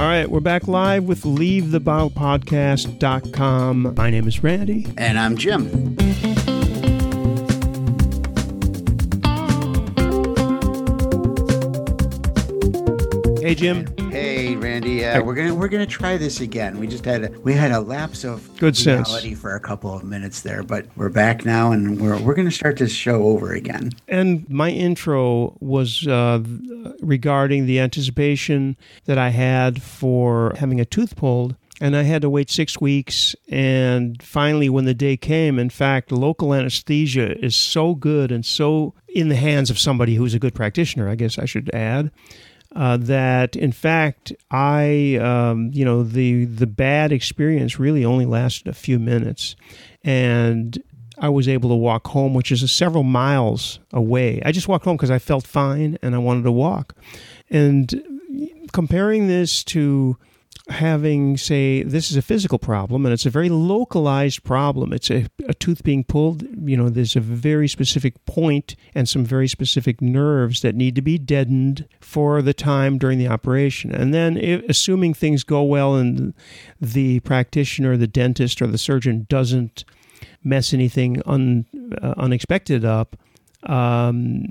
All right, we're back live with LeaveTheBottlePodcast.com. My name is Randy. And I'm Jim. Hey, Jim. Hey, Randy. Uh, we're gonna we're gonna try this again. We just had a we had a lapse of Good sense. reality for a couple of minutes there, but we're back now, and we're we're gonna start this show over again. And my intro was uh, regarding the anticipation that I had for having a tooth pulled. And I had to wait six weeks. And finally, when the day came, in fact, local anesthesia is so good and so in the hands of somebody who's a good practitioner, I guess I should add, uh, that in fact I um, you know the the bad experience really only lasted a few minutes, and I was able to walk home, which is several miles away. I just walked home because I felt fine and I wanted to walk, and comparing this to having say this is a physical problem and it's a very localized problem. It's a, a tooth being pulled you know there's a very specific point and some very specific nerves that need to be deadened for the time during the operation. And then if, assuming things go well and the practitioner the dentist or the surgeon doesn't mess anything un, uh, unexpected up um,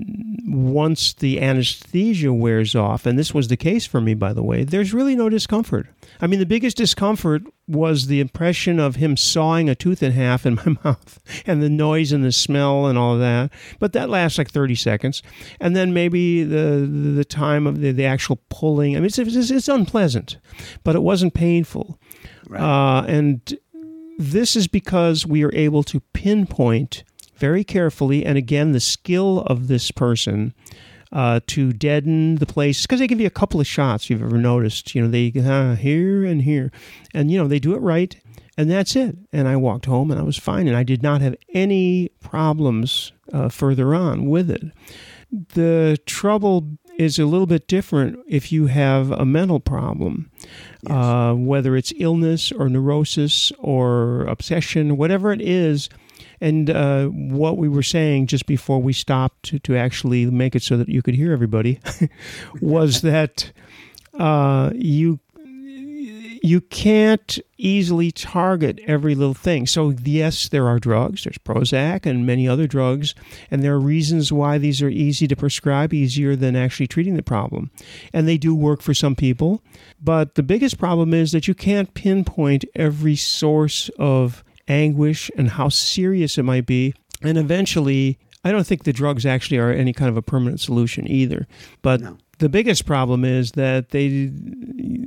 once the anesthesia wears off, and this was the case for me, by the way, there's really no discomfort. I mean, the biggest discomfort was the impression of him sawing a tooth in half in my mouth and the noise and the smell and all of that. But that lasts like 30 seconds. And then maybe the, the time of the, the actual pulling. I mean, it's, it's, it's unpleasant, but it wasn't painful. Right. Uh, and this is because we are able to pinpoint very carefully, and again, the skill of this person uh, to deaden the place because they give you a couple of shots. If you've ever noticed, you know, they uh, here and here, and you know they do it right, and that's it. And I walked home, and I was fine, and I did not have any problems uh, further on with it. The trouble is a little bit different if you have a mental problem, Yes. uh, whether it's illness or neurosis or obsession, whatever it is. And uh, what we were saying just before we stopped to, to actually make it so that you could hear everybody was that uh, you you can't easily target every little thing. So yes, there are drugs. There's Prozac and many other drugs, and there are reasons why these are easy to prescribe, easier than actually treating the problem, and they do work for some people. But the biggest problem is that you can't pinpoint every source of anguish and how serious it might be, and eventually. I don't think the drugs actually are any kind of a permanent solution either. But No. the biggest problem is that they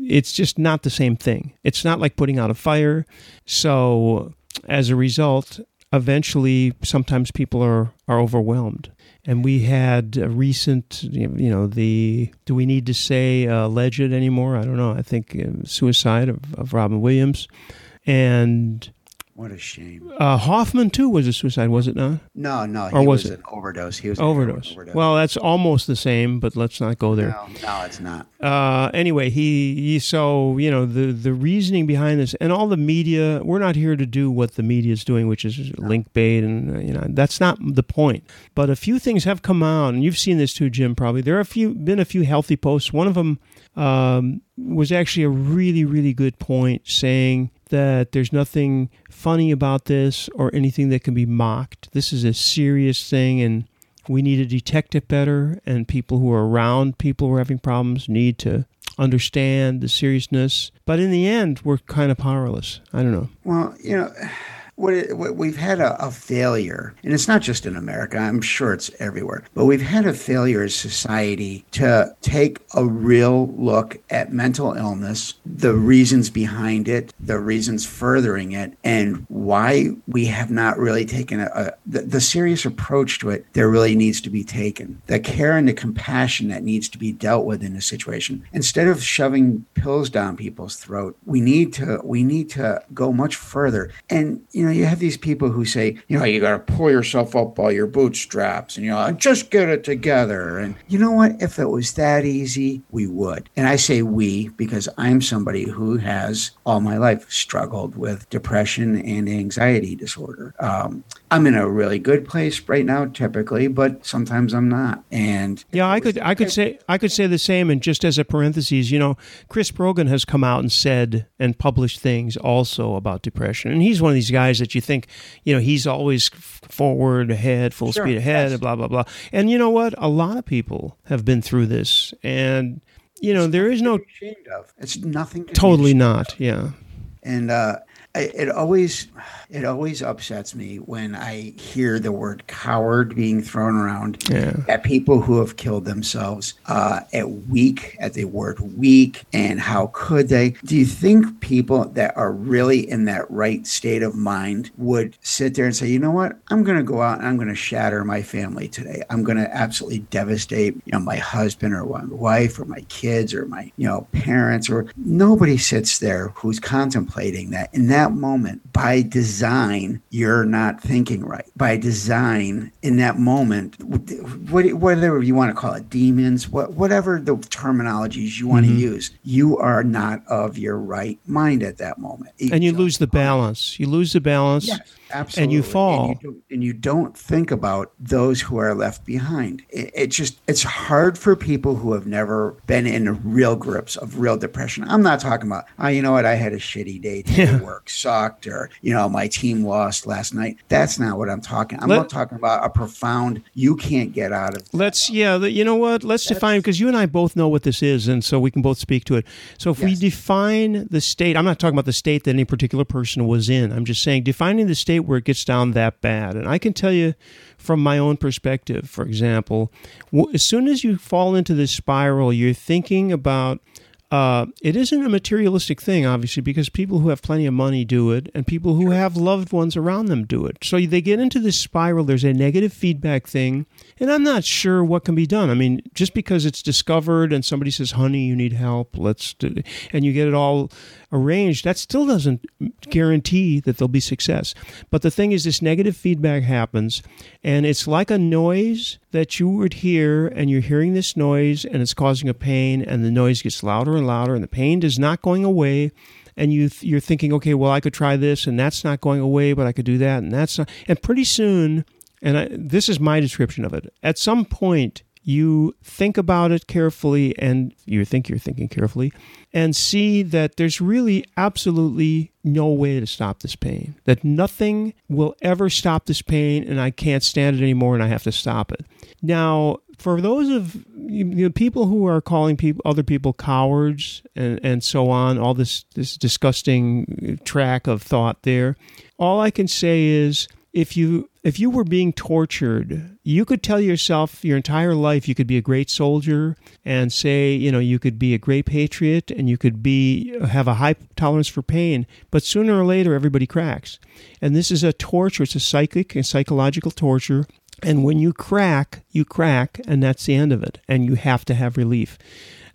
it's just not the same thing. It's not like putting out a fire. So as a result, eventually sometimes people are are overwhelmed. And we had a recent, you know, the do we need to say uh, alleged anymore? I don't know. I think uh, suicide of, of Robin Williams, and What a shame. uh, Hoffman too was a suicide, was it not? No, no, he Or was was, it? an overdose. He was an Overdose. overdose. Well, that's almost the same, but let's not go there. no, no, it's not. uh, anyway, he, he so you know the the reasoning behind this and all the media. We're not here to do what the media is doing, which is link bait, and uh, you know that's not the point. But a few things have come out, and you've seen this too, Jim. Probably there are a few been a few healthy posts. One of them um, was actually a really really good point, saying that there's nothing funny about this or anything that can be mocked. This is a serious thing, and we need to detect it better and people who are around people who are having problems need to understand the seriousness. But in the end we're kind of powerless. I don't know. Well, you know, we've had a, a failure, and it's not just in America. I'm sure it's everywhere, but we've had a failure as society to take a real look at mental illness, the reasons behind it, the reasons furthering it, and why we have not really taken a, a the, the serious approach to it. There really needs to be taken the care and the compassion that needs to be dealt with in a situation. Instead of shoving pills down people's throat, we need to we need to go much further. And you you know, you have these people who say, you know, you got to pull yourself up by your bootstraps and, you know, just get it together. And you know what? If it was that easy, we would. And I say we because I'm somebody who has all my life struggled with depression and anxiety disorder. Um, I'm in a really good place right now, typically, but sometimes I'm not. And yeah, I could, I could say, I could say the same. And just as a parenthesis, you know, Chris Brogan has come out and said and published things also about depression, and he's one of these guys that you think, you know, he's always forward, ahead, full sure, speed ahead, yes. blah blah blah. And you know what? A lot of people have been through this, and you know, it's there is no ashamed of. It's nothing. To totally not. Yeah. And uh, it always it always upsets me when I hear the word coward being thrown around yeah. at people who have killed themselves, uh, at weak, at the word weak, and how could they? Do you think people that are really in that right state of mind would sit there and say, you know what, I'm going to go out and I'm going to shatter my family today. I'm going to absolutely devastate, you know, my husband or my wife or my kids or my, you know, parents or nobody sits there who's contemplating that in that moment by design design, you're not thinking right. By design, in that moment, whatever you want to call it, demons, whatever the terminologies you want mm-hmm. to use, you are not of your right mind at that moment. And you lose the balance. You lose the balance. Yes Absolutely. And you fall. And you, and you, don't think about those who are left behind. It, it, just, it's hard for people who have never been in real grips of real depression. I'm not talking about, oh, you know what, I had a shitty day yeah. work sucked, or, you know, my team lost last night. That's not what I'm talking. I'm Let, not talking about a profound, you can't get out of. Let's, yeah, you know what, let's That's, define, because you and I both know what this is, and so we can both speak to it. So if yes. we define the state, I'm not talking about the state that any particular person was in. I'm just saying defining the state where it gets down that bad. And I can tell you from my own perspective, for example, as soon as you fall into this spiral, you're thinking about uh, it isn't a materialistic thing, obviously, because people who have plenty of money do it, and people who have loved ones around them do it. So they get into this spiral. There's a negative feedback thing, and I'm not sure what can be done. I mean, just because it's discovered and somebody says, "Honey, you need help," let's do, and you get it all arranged, that still doesn't guarantee that there'll be success. But the thing is, this negative feedback happens, and it's like a noise that you would hear, and you're hearing this noise, and it's causing a pain, and the noise gets louder and louder, and the pain is not going away. And you you're thinking, okay, well, I could try this, and that's not going away, but I could do that, and that's not. And pretty soon, and I, this is my description of it. At some point, you think about it carefully and you think you're thinking carefully and see that there's really absolutely no way to stop this pain, that nothing will ever stop this pain and I can't stand it anymore and I have to stop it. Now, for those of you know, people who are calling people other people cowards and, and so on, all this this disgusting track of thought there, all I can say is if you if you were being tortured, you could tell yourself your entire life you could be a great soldier and say, you know, you could be a great patriot and you could be have a high tolerance for pain, but sooner or later everybody cracks. And this is a torture, it's a psychic and psychological torture. And when you crack, you crack, and that's the end of it. And you have to have relief.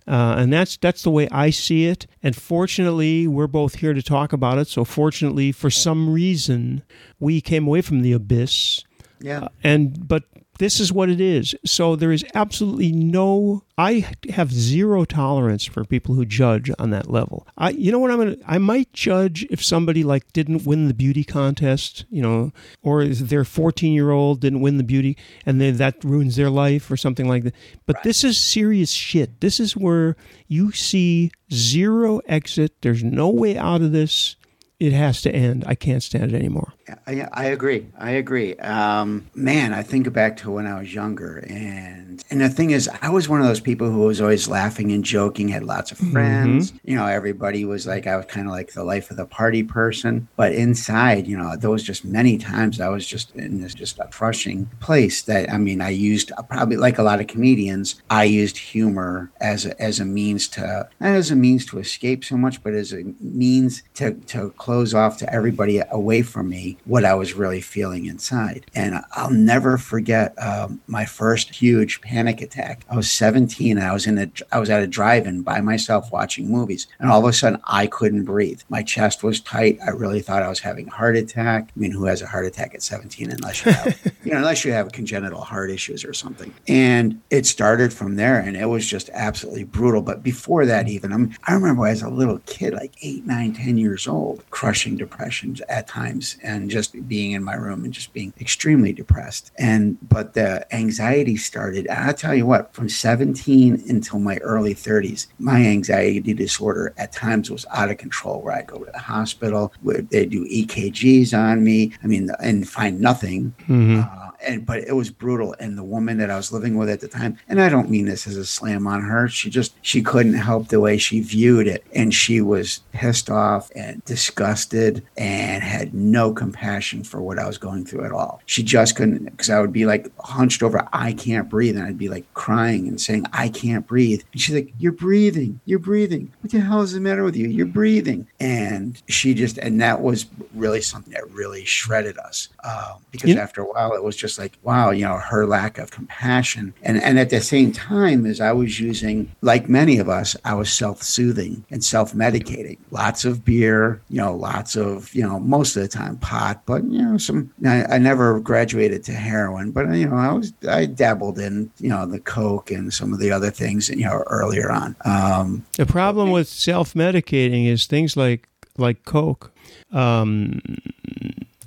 Uh, and that's that's the way I see it. And fortunately, we're both here to talk about it. So fortunately, for some reason, we came away from the abyss. Yeah. Uh, and but this is what it is. So there is absolutely no. I have zero tolerance for people who judge on that level. I, you know what I'm gonna. I might judge if somebody like didn't win the beauty contest, you know, or their 14 year old didn't win the beauty, and then that ruins their life or something like that. But right. this is serious shit. This is where you see zero exit. There's no way out of this it has to end. I can't stand it anymore. I, I agree. I agree. Um, man, I think back to when I was younger, and and the thing is, I was one of those people who was always laughing and joking, had lots of mm-hmm. friends. Mm-hmm. You know, everybody was like, I was kind of like the life of the party person. But inside, you know, there was just many times I was just in this just a crushing place. That I mean, I used probably like a lot of comedians, I used humor as a, as a means to not as a means to escape so much, but as a means to to close off to everybody away from me what I was really feeling inside. And I'll never forget um, my first huge panic attack. I was 17 and I was in a I was at a drive-in by myself watching movies, and all of a sudden I couldn't breathe. My chest was tight. I really thought I was having a heart attack. I mean, who has a heart attack at 17 unless you have you know unless you have congenital heart issues or something? And it started from there, and it was just absolutely brutal. But before that, even I'm, I remember as a little kid, like eight, nine, ten years old, crushing depressions at times, and just being in my room and just being extremely depressed. And but the anxiety started. I'll tell you what, from 17 until my early 30s, my anxiety disorder at times was out of control. Where I go to the hospital, where they do EKGs on me. I mean, and find nothing. Mm-hmm. Uh, and but it was brutal. And the woman that I was living with at the time, and I don't mean this as a slam on her, she just she couldn't help the way she viewed it, and she was pissed off and disgusted and had no compassion for what I was going through at all. She just couldn't because I would be like hunched over, I can't breathe, and I'd be like crying and saying, I can't breathe. And she's like, You're breathing, you're breathing. What the hell is the matter with you? You're breathing. And she just, and that was really something that really shredded us uh, because after a while it was just just like, wow, you know, her lack of compassion. And, and at the same time, as I was using, like many of us, I was self soothing and self medicating. Lots of beer, you know, lots of, you know, most of the time pot, but, you know, some, I, I never graduated to heroin, but, you know, I was, I dabbled in, you know, the Coke and some of the other things, you know, earlier on. Um, the problem with self medicating is things like, like Coke um,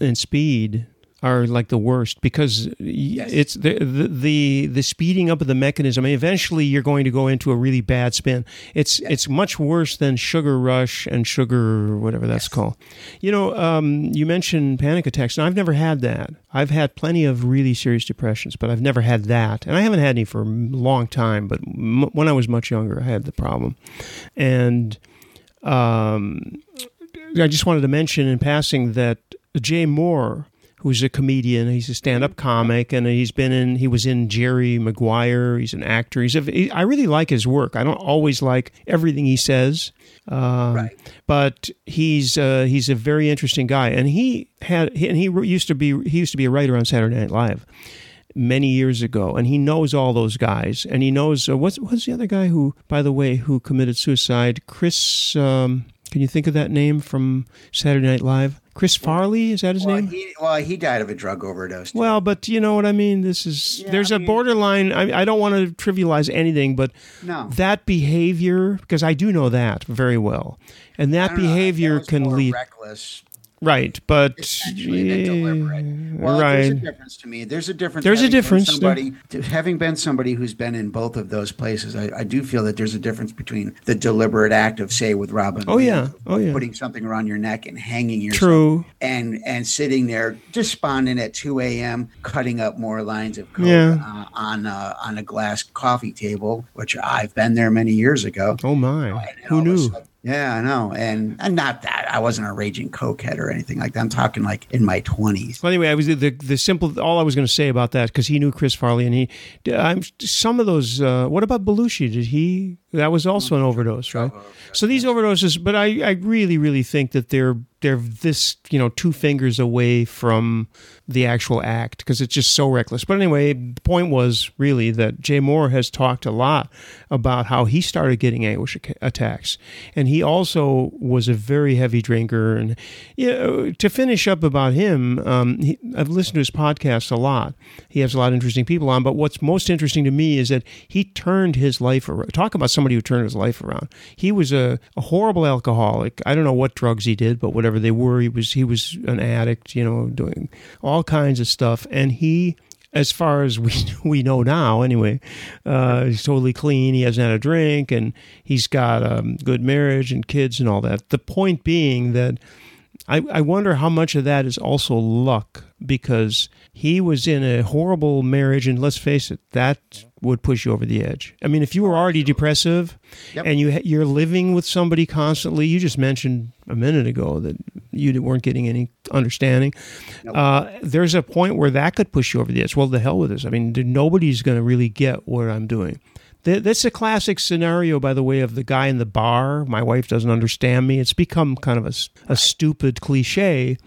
and speed are like the worst because yes. it's the, the, the the speeding up of the mechanism. I mean, eventually, you're going to go into a really bad spin. It's yes. it's much worse than sugar rush and sugar whatever that's yes. called. You know, um, you mentioned panic attacks, and I've never had that. I've had plenty of really serious depressions, but I've never had that, and I haven't had any for a long time. But m- when I was much younger, I had the problem, and um, I just wanted to mention in passing that Jay Mohr who's a comedian. He's a stand-up comic, and he's been in. He was in Jerry Maguire. He's an actor. He's a. He, I really like his work. I don't always like everything he says, uh, right. but he's uh, he's a very interesting guy. And he had and he used to be he used to be a writer on Saturday Night Live many years ago, and he knows all those guys, and he knows uh, what's what's the other guy who, by the way, who committed suicide? Chris. Um, can you think of that name from Saturday Night Live? Chris Farley is that his well, name? He, well, he died of a drug overdose. Too. Well, but you know what I mean. This is yeah, there's I mean, a borderline. I, I, don't want to trivialize anything, but no. that behavior because I do know that very well, and that behavior that can lead reckless Right, but Well, right. there's a difference to me. There's a difference. There's a difference. Somebody having been somebody who's been in both of those places, I, I, do feel that there's a difference between the deliberate act of, say, with Robin. Oh yeah, oh yeah, putting something around your neck and hanging yourself. True. And and sitting there despondent at 2 a.m., cutting up more lines of coke yeah. uh, on uh, on a glass coffee table, which I've been there many years ago. Oh my, who knew? Yeah, I know. And, and not that I wasn't a raging cokehead or anything like that. I'm talking like in my 20s. Well, anyway, I was the the simple all I was going to say about that because he knew Chris Farley and he I'm some of those uh, what about Belushi? Did he that was also an overdose, right? So these overdoses, but I, I really, really think that they're they're this you know two fingers away from the actual act because it's just so reckless. But anyway, the point was really that Jay Mohr has talked a lot about how he started getting anguish attacks, and he also was a very heavy drinker. And you know, to finish up about him, um, he, I've listened to his podcast a lot. He has a lot of interesting people on. But what's most interesting to me is that he turned his life around. Talk about somebody who turned his life around. He was a, a horrible alcoholic. I don't know what drugs he did, but whatever they were, he was he was an addict. You know, doing all kinds of stuff, and he as far as we we know now, anyway, uh, he's totally clean. He hasn't had a drink, and he's got a um, good marriage and kids and all that. The point being that I, I wonder how much of that is also luck because he was in a horrible marriage, and let's face it, that would push you over the edge. I mean, if you were already depressive yep. and you you're living with somebody constantly, you just mentioned a minute ago that you weren't getting any understanding. Nope. Uh, there's a point where that could push you over the edge. Well, the hell with this. I mean, nobody's going to really get what I'm doing. That's a classic scenario, by the way, of the guy in the bar. My wife doesn't understand me. It's become kind of a, a stupid cliche.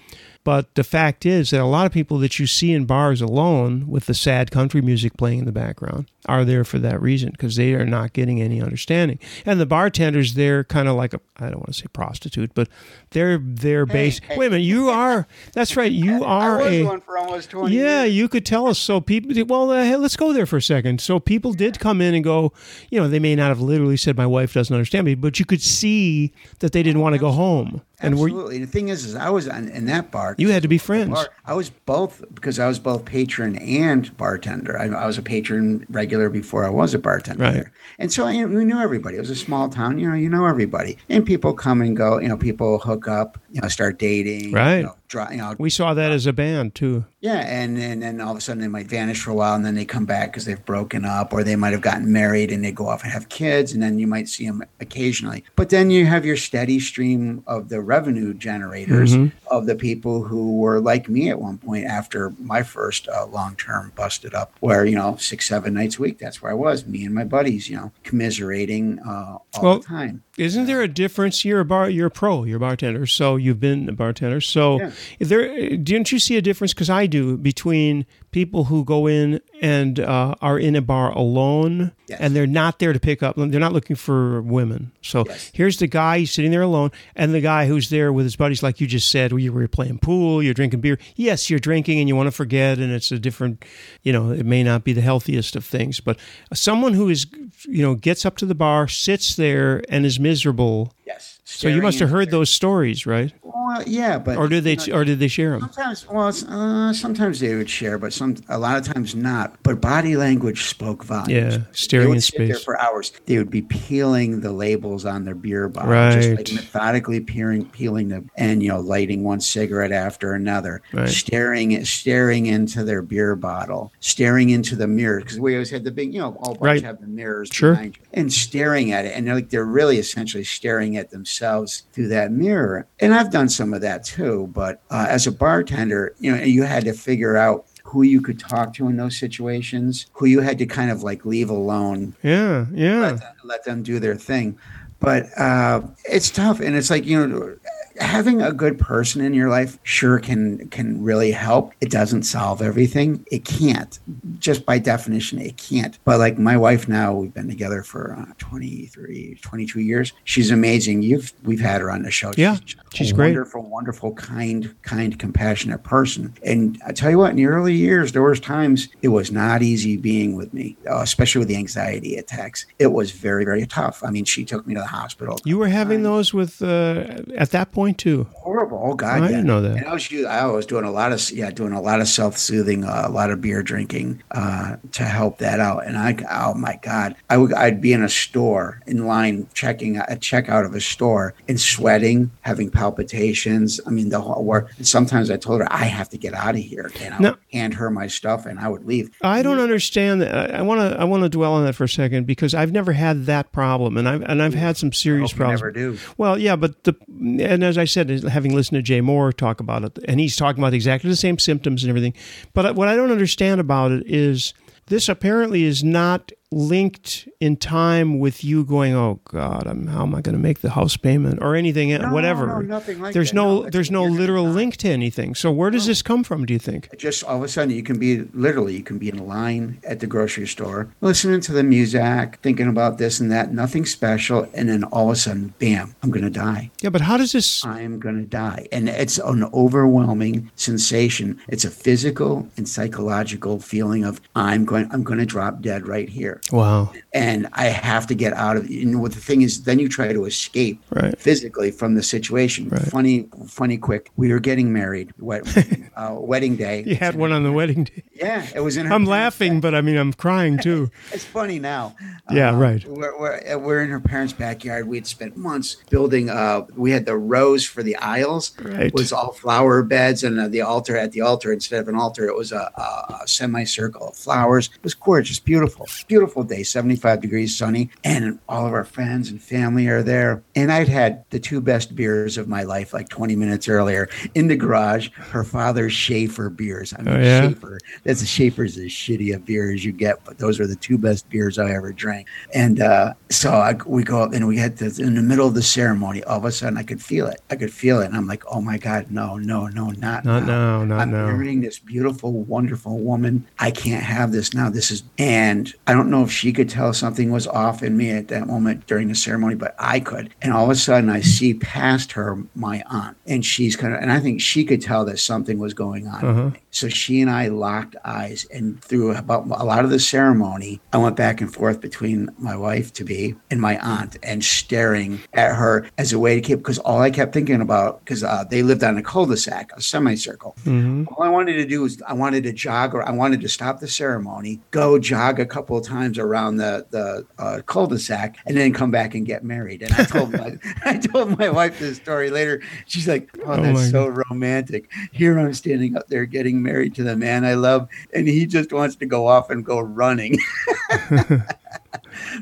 But the fact is that a lot of people that you see in bars alone with the sad country music playing in the background are there for that reason because they are not getting any understanding. And the bartenders, they're kind of like a, I don't want to say prostitute, but they're they're based. hey. Wait a minute, you are. That's right, you are I was a. one for almost 20 Yeah, years. you could tell us. So people, well, uh, hey, let's go there for a second. So people did come in and go. You know, they may not have literally said, "My wife doesn't understand me," but you could see that they didn't want to go home. And Absolutely. the thing is, is I was on, in that bar. you had to be friends. bar. I was both because I was both patron and bartender. I, I was a patron regular before I was a bartender. Right. And so I, we knew everybody. It was a small town. You know, you know everybody. And people come and go. You know, people hook up. You know, start dating. Right. You know, dri- you know, We saw that as a band too. yeah, and and then all of a sudden they might vanish for a while, and then they come back because they've broken up, or they might have gotten married and they go off and have kids, and then you might see them occasionally. But then you have your steady stream of the revenue generators of the people who were like me at one point after my first uh, long term busted up, where you know six seven nights a week. That's where I was, me and my buddies, you know, commiserating uh, all Well, the time. Isn't there a difference? You're a bar. You're a pro. You're a bartender. So you've been a bartender. So Yeah. There, didn't you see a difference? Because I do between people who go in and uh, are in a bar alone, Yes. and they're not there to pick up. They're not looking for women. So Yes. here's the guy he's sitting there alone, and the guy who's there with his buddies, like you just said, where you were playing pool, you're drinking beer. Yes, you're drinking, and you want to forget, and it's a different. You know, it may not be the healthiest of things, but someone who is, you know, gets up to the bar, sits there, and is miserable. Yes. So you must have heard those stories, right? Well, yeah, but Or did they? you know, Or did they share them? Sometimes, well, uh, sometimes they would share, but some a lot of times not. But body language spoke volumes. Yeah, staring they would in sit there space. for hours. They would be peeling the labels on their beer bottle, just Right. like methodically peeling, peeling them, and you know, lighting one cigarette after another, Right. staring, staring into their beer bottle, staring into the mirror because we always had the big, you know, all bars Right. have the mirrors Sure. behind you, and staring at it, and they're like they're really essentially staring at themselves through that mirror. And I've done some of that too, but uh, as a bartender, you know, you had to figure out who you could talk to in those situations, who you had to kind of like leave alone, Yeah, yeah. let them, let them do their thing. But uh, it's tough, and it's like you know, having a good person in your life sure can can really help. It doesn't solve everything. It can't, just by definition, it can't. But like my wife now, we've been together for uh, 23, 22 years. She's amazing. You've we've had her on the show. Yeah, she's a great. Wonderful, wonderful, kind, kind, compassionate person. And I tell you what, in the early years, there was times it was not easy being with me, uh, especially with the anxiety attacks. It was very, very tough. I mean, she took me to the hospital. You were having those with uh, at that point too. horrible. Oh God, I yeah. didn't know that. And I was I was doing a lot of yeah, doing a lot of self soothing, uh, a lot of beer drinking uh, to help that out. And I oh my God, I would I'd be in a store in line checking a checkout of a store and sweating, having palpitations. I mean the whole work. And sometimes I told her I have to get out of here, and I No. would hand her my stuff, and I would leave. I don't understand that. I want to. I want to dwell on that for a second because I've never had that problem, and I've and I've had some serious problems. never do. Well, yeah, but the and as I said, having listened to Jay Mohr talk about it, and he's talking about exactly the same symptoms and everything. But what I don't understand about it is this apparently is not linked in time with you going, oh God, I'm, how am I going to make the house payment or anything, eh, No, whatever. no, nothing like there's that. no, No, there's no literal link to anything. So where does this come from? Do you think? just all of a sudden you can be literally you can be in a line at the grocery store listening to the music thinking about this and that nothing special and then all of a sudden bam i'm gonna die Yeah, but how does this? i'm gonna die and it's an overwhelming sensation it's a physical and psychological feeling of i'm going i'm gonna drop dead right here Wow. and i have to get out of you know what the thing is then you try to escape Right. physically from the situation Right. funny funny quick we were getting married wed- uh, wedding day You had one on the wedding day. yeah, it was in. Her I'm laughing, but I mean, I'm crying too. It's funny now. Yeah, Uh, right. We're, we're, we're in her parents' backyard. We had spent months building. Uh, we had the rows for the aisles. Right. It was all flower beds, and uh, the altar at the altar instead of an altar, it was a, a, a semicircle of flowers. It was gorgeous, beautiful, beautiful. Beautiful day, 75 degrees sunny, and all of our friends and family are there. And I'd had the two best beers of my life like 20 minutes earlier in the garage, her father's Schaefer beers. I mean, Oh, yeah? Schaefer, that's the Schaefer's as shitty a beer as you get, but those are the two best beers I ever drank. And uh, so I, we go up and we had this in the middle of the ceremony. All of a sudden, I could feel it. I could feel it. And I'm like, oh my God, no, no, no, not, Not now, not I'm now. marrying this beautiful, wonderful woman. I can't have this now. This is, and I don't know if she could tell something was off in me at that moment during the ceremony, but I could. And all of a sudden, I see past her my aunt, and she's kind of, and I think she could tell that something was going on. Uh-huh. So she and I locked eyes, and through about a lot of the ceremony, I went back and forth between my wife to be and my aunt, and staring at her as a way to keep. Because all I kept thinking about, because uh, they lived on a cul-de-sac, a semicircle. hmm All I wanted to do was I wanted to jog, or I wanted to stop the ceremony, go jog a couple of times around the the uh, cul-de-sac, and then come back and get married. And I told my I told my wife this story later. She's like, "Oh, Oh, that's so romantic." Here I'm standing up there getting married to the man I love, and he just wants to go off and go running.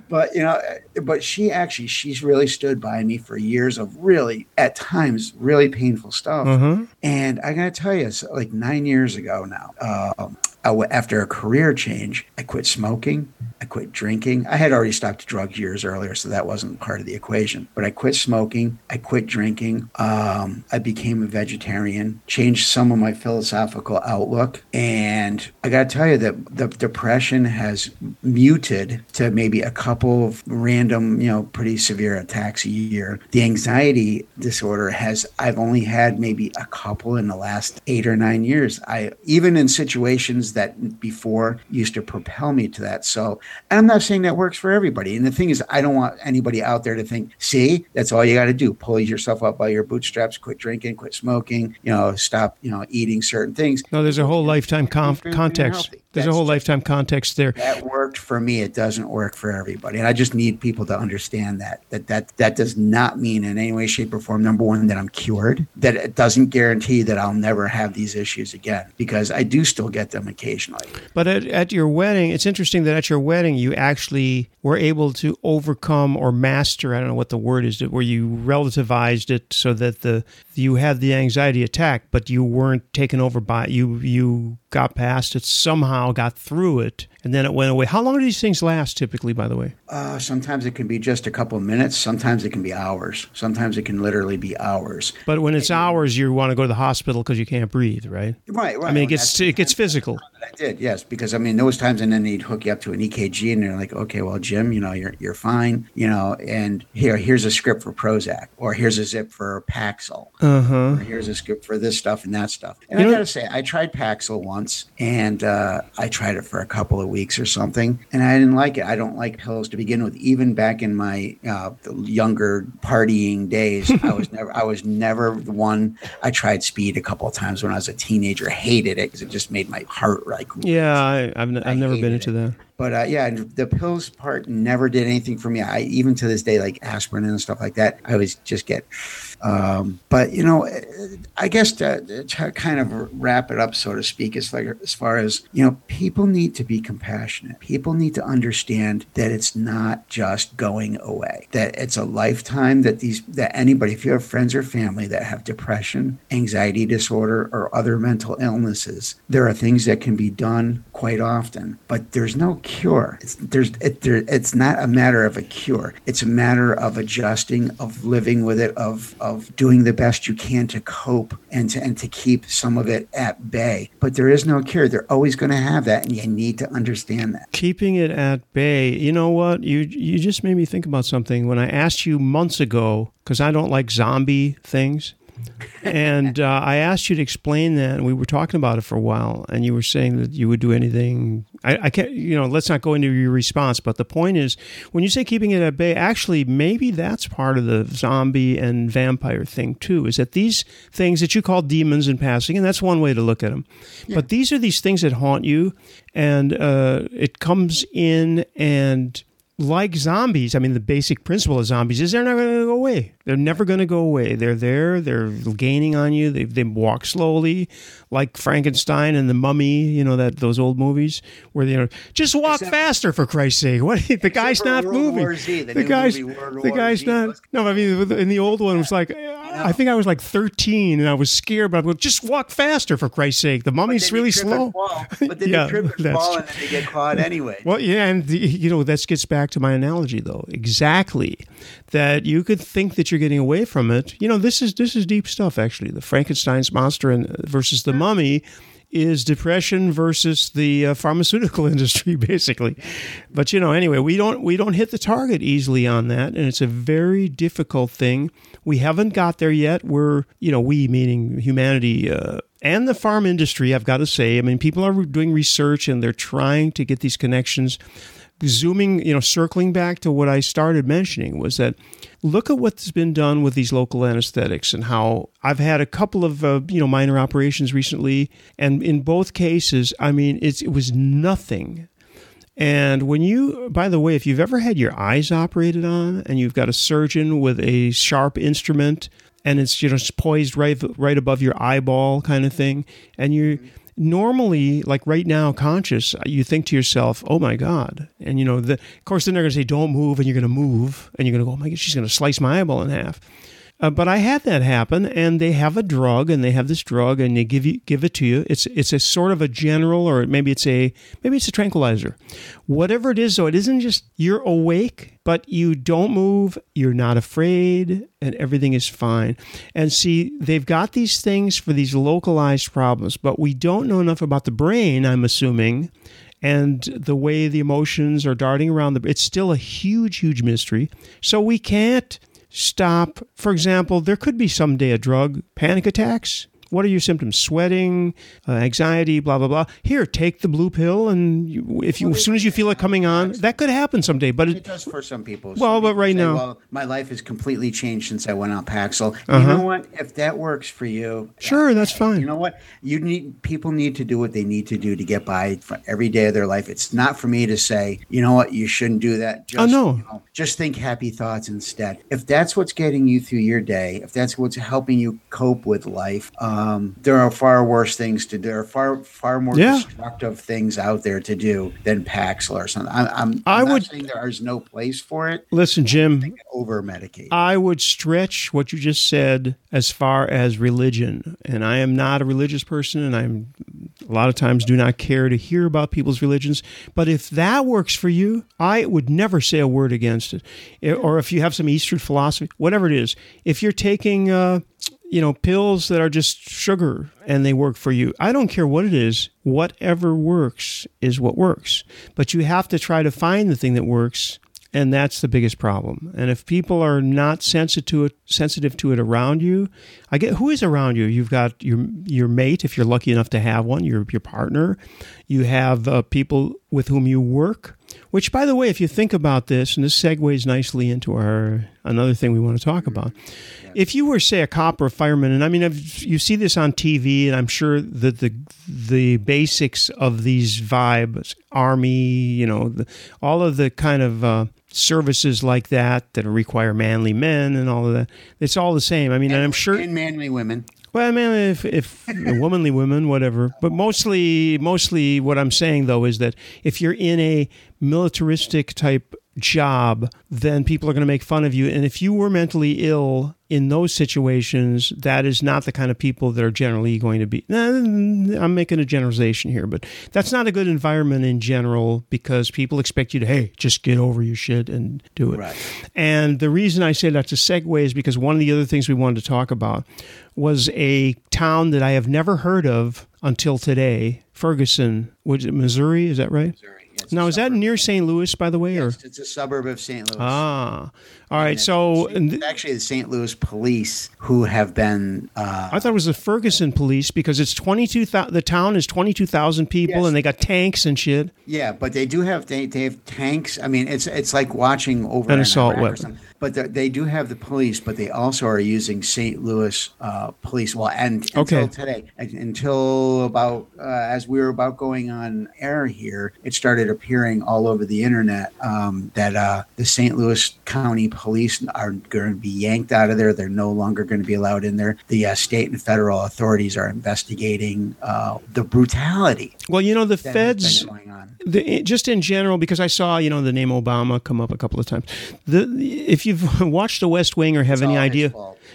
but you know but she actually she's really stood by me for years of really at times really painful stuff Uh-huh. and I gotta tell you, so like nine years ago now, um, after a career change, I quit smoking. I quit drinking. I had already stopped drugs years earlier, so that wasn't part of the equation. But I quit smoking. I quit drinking. Um, I became a vegetarian. Changed some of my philosophical outlook, and I gotta tell you that the depression has muted to maybe a couple of random, you know, pretty severe attacks a year. The anxiety disorder has I've only had maybe a couple in the last eight or nine years. I even in situations that before used to propel me to that. So and I'm not saying that works for everybody. And the thing is, I don't want anybody out there to think, see, that's all you got to do. Pull yourself up by your bootstraps, quit drinking, quit smoking, you know, stop, you know, eating certain things. No, there's a whole lifetime You're context. There's a whole lifetime context there. That worked for me. It doesn't work for everybody. And I just need people to understand that. That that that does not mean in any way, shape, or form, number one, that I'm cured. That it doesn't guarantee that I'll never have these issues again. Because I do still get them occasionally. But at, at your wedding, it's interesting that at your wedding you actually were able to overcome or master. I don't know what the word is, where you relativized it so that the you had the anxiety attack, but you weren't taken over by you. You got past it somehow, got through it, and then it went away. How long do these things last? Typically, by the way. Uh, sometimes it can be just a couple of minutes. Sometimes it can be hours. Sometimes it can literally be hours. But when it's hours, you want to go to the hospital because you can't breathe, right? Right, right. I mean, it gets it gets physical. I did, yes, because I mean, those times, and then they'd hook you up to an EKG, and they're like, "Okay, well, Jim, you know, you're you're fine, you know, and here, here's a script for Prozac, or here's a zip for Paxil, Uh huh. or here's a script for this stuff and that stuff." And You I gotta say, I tried Paxil once, and uh, I tried it for a couple of weeks or something, and I didn't like it. I don't like pills to begin with. Even back in my uh, the younger partying days, I was never, I was never the one. I tried speed a couple of times when I was a teenager, hated it because it just made my heart like Yeah, I, n- I've never been into that. but uh, yeah, the pills part never did anything for me. I even to this day, like aspirin and stuff like that, I always just get. Um, but you know, I guess to, to kind of wrap it up, so to speak, is like as far as you know, people need to be compassionate. People need to understand that it's not just going away. That it's a lifetime. That these that anybody, if you have friends or family that have depression, anxiety disorder, or other mental illnesses, there are things that can be done quite often, but there's no cure. It's there's it, there, it's not a matter of a cure. It's a matter of adjusting, of living with it, of of doing the best you can to cope and to and to keep some of it at bay. But there is no cure. They're always going to have that, and you need to understand that. Keeping it at bay. You know what? You you just made me think about something when I asked you months ago because I don't like zombie things. and uh, I asked you to explain that, and we were talking about it for a while, and you were saying that you would do anything. I, I can't, you know, let's not go into your response, but the point is, when you say keeping it at bay, actually, maybe that's part of the zombie and vampire thing too. Is that these things that you call demons in passing, and that's one way to look at them, but these are these things that haunt you, and uh, it comes in and like zombies, I mean, the basic principle of zombies is they're never going to go away. They're never going to go away. They're there. They're gaining on you. They, they walk slowly, like Frankenstein and the Mummy. You know that those old movies where they are just walk Except, faster for Christ's sake. What the guy's not World moving. Z, the, the guy's the guy's Z. not. No, I mean in the old one it was like I think I was like 13 and I was scared, but I go, just walk faster for Christ's sake. The mummy's really slow. But then yeah, trip and fall and then they get caught anyway. Well, yeah, and the, you know that gets back to my analogy though. Exactly, that you could think that you're getting away from it. You know, this is this is deep stuff actually. The Frankenstein's monster and versus the mummy is depression versus the uh, pharmaceutical industry basically. But you know anyway we don't we don't hit the target easily on that and it's a very difficult thing. We haven't got there yet. We're you know we meaning humanity uh, and the farm industry i've got to say i mean people are doing research and they're trying to get these connections zooming you know circling back to what i started mentioning was that look at what's been done with these local anesthetics and how I've had a couple of uh, you know minor operations recently, and in both cases, I mean it was nothing. And when you, by the way, if you've ever had your eyes operated on and you've got a surgeon with a sharp instrument and it's you know poised right right above your eyeball kind of thing, and you normally, like right now, conscious, you think to yourself, "Oh my God!" And you know, the, of course, then they're going to say, "Don't move," and you're going to move, and you're going to go, "Oh my God, she's going to slice my eyeball in half." Uh, but I had that happen, and they have a drug, and they have this drug, and they give you give it to you. It's it's a sort of a general, or maybe it's a maybe it's a tranquilizer, whatever it is. Though it isn't just you're awake, but you don't move, you're not afraid, and everything is fine. And see, they've got these things for these localized problems, but we don't know enough about the brain. I'm assuming and the way the emotions are darting around the it's still a huge huge mystery so we can't stop. For example, there could be someday a drug, panic attacks. What are your symptoms? Sweating, uh, anxiety, blah blah blah. Here, take the blue pill, and you, if you, as soon as you feel it coming on, that could happen someday. But it, it does for some people. Well, but right say, now, well, my life has completely changed since I went on Paxil. Uh-huh. You know what? If that works for you, sure, that's fine. You know what? You need people need to do what they need to do to get by for every day of their life. It's not for me to say, you know what, you shouldn't do that. Just, oh no. You know, just think happy thoughts instead. If that's what's getting you through your day, if that's what's helping you cope with life, um, there are far worse things to do. There are far far more yeah. destructive things out there to do than Paxil or something. I'm, I'm, I would saying there is no place for it. Listen, Jim, over medicate. I would stretch what you just said as far as religion, and I am not a religious person, and I'm a lot of times do not care to hear about people's religions. But if that works for you, I would never say a word against it. Or if you have some Eastern philosophy, whatever it is, if you're taking, uh, you know, pills that are just sugar and they work for you, I don't care what it is. Whatever works is what works. But you have to try to find the thing that works and that's the biggest problem. And if people are not sensitive to it, sensitive to it around you, I get who is around you. You've got your your mate, if you're lucky enough to have one, your your partner. You have uh, people with whom you work. Which, by the way, if you think about this, and this segues nicely into our another thing we want to talk about. If you were, say, a cop or a fireman, and I mean, you see this on TV, and I'm sure that the the basics of these vibes, army, you know, the, all of the kind of uh, services like that that require manly men and all of that. It's all the same. I mean, and, and I'm sure and manly women. Well, I mean, if, if womanly women, whatever, but mostly, mostly, what I'm saying though is that if you're in a militaristic type job, then people are going to make fun of you. And if you were mentally ill in those situations, that is not the kind of people that are generally going to be. I'm making a generalization here, but that's not a good environment in general because people expect you to, hey, just get over your shit and do it. Right. And the reason I say that's a segue is because one of the other things we wanted to talk about was a town that I have never heard of until today, Ferguson, which Missouri, is that right? Missouri. Now, is that near St. Louis, by the way? Yes, or? it's a suburb of St. Louis. Ah, all right. So it's actually the St. Louis police who have been. Uh, I thought it was the Ferguson police because it's twenty two. The town is twenty two thousand people, yes. and they got tanks and shit. Yeah, but they do have they, they have tanks. I mean, it's it's like watching over an assault weapon. But they do have the police, but they also are using St. Louis uh, police. Well, and until okay. today, until about uh, as we were about going on air here, it started started appearing all over the internet um, that uh, the St. Louis County Police are going to be yanked out of there. They're no longer going to be allowed in there. The uh, state and federal authorities are investigating uh, the brutality. Well, you know, the feds, the, just in general, because I saw, you know, the name Obama come up a couple of times. The, if you've watched The West Wing or have it's any idea.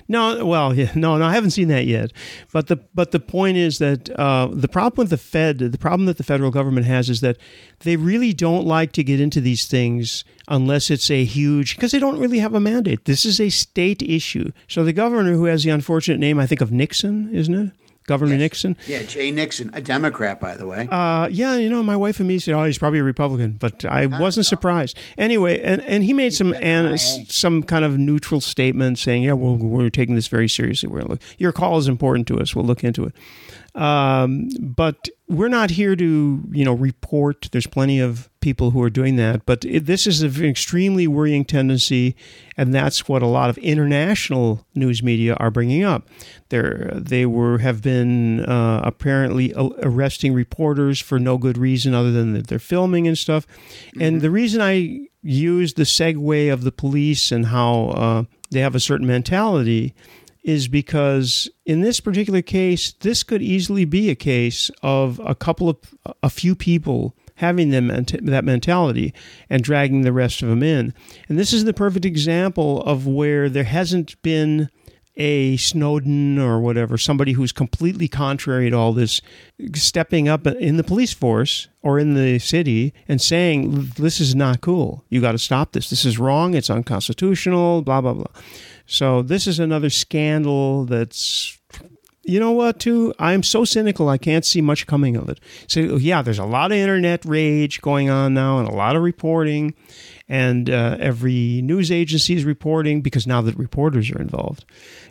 No, well, yeah, no, no, I haven't seen that yet. But the but the point is that uh, the problem with the Fed, the problem that the federal government has, is that they really don't like to get into these things unless it's a huge because they don't really have a mandate. This is a state issue. So the governor, who has the unfortunate name, I think of Nixon, isn't it? Governor yes. Nixon. Yeah, Jay Nixon, a Democrat, by the way. Uh, yeah, you know, my wife and me said, "Oh, he's probably a Republican," but I Not wasn't surprised. Anyway, and, and he made some and some kind of neutral statement saying, "Yeah, well, we're taking this very seriously. We're look. Your call is important to us. We'll look into it." Um, but we're not here to, you know, report. There's plenty of people who are doing that, but it, this is an extremely worrying tendency, and that's what a lot of international news media are bringing up. There, they were have been uh, apparently arresting reporters for no good reason other than that they're filming and stuff. Mm-hmm. And the reason I use the segue of the police and how uh, they have a certain mentality is because in this particular case, this could easily be a case of a couple of a few people having them that mentality and dragging the rest of them in. And this is the perfect example of where there hasn't been a Snowden or whatever, somebody who's completely contrary to all this, stepping up in the police force or in the city and saying, This is not cool. You got to stop this. This is wrong. It's unconstitutional, blah, blah, blah. So this is another scandal that's you know what too? I'm so cynical i can't see much coming of it. So yeah there's a lot of internet rage going on now and a lot of reporting and uh, every news agency is reporting because now that reporters are involved.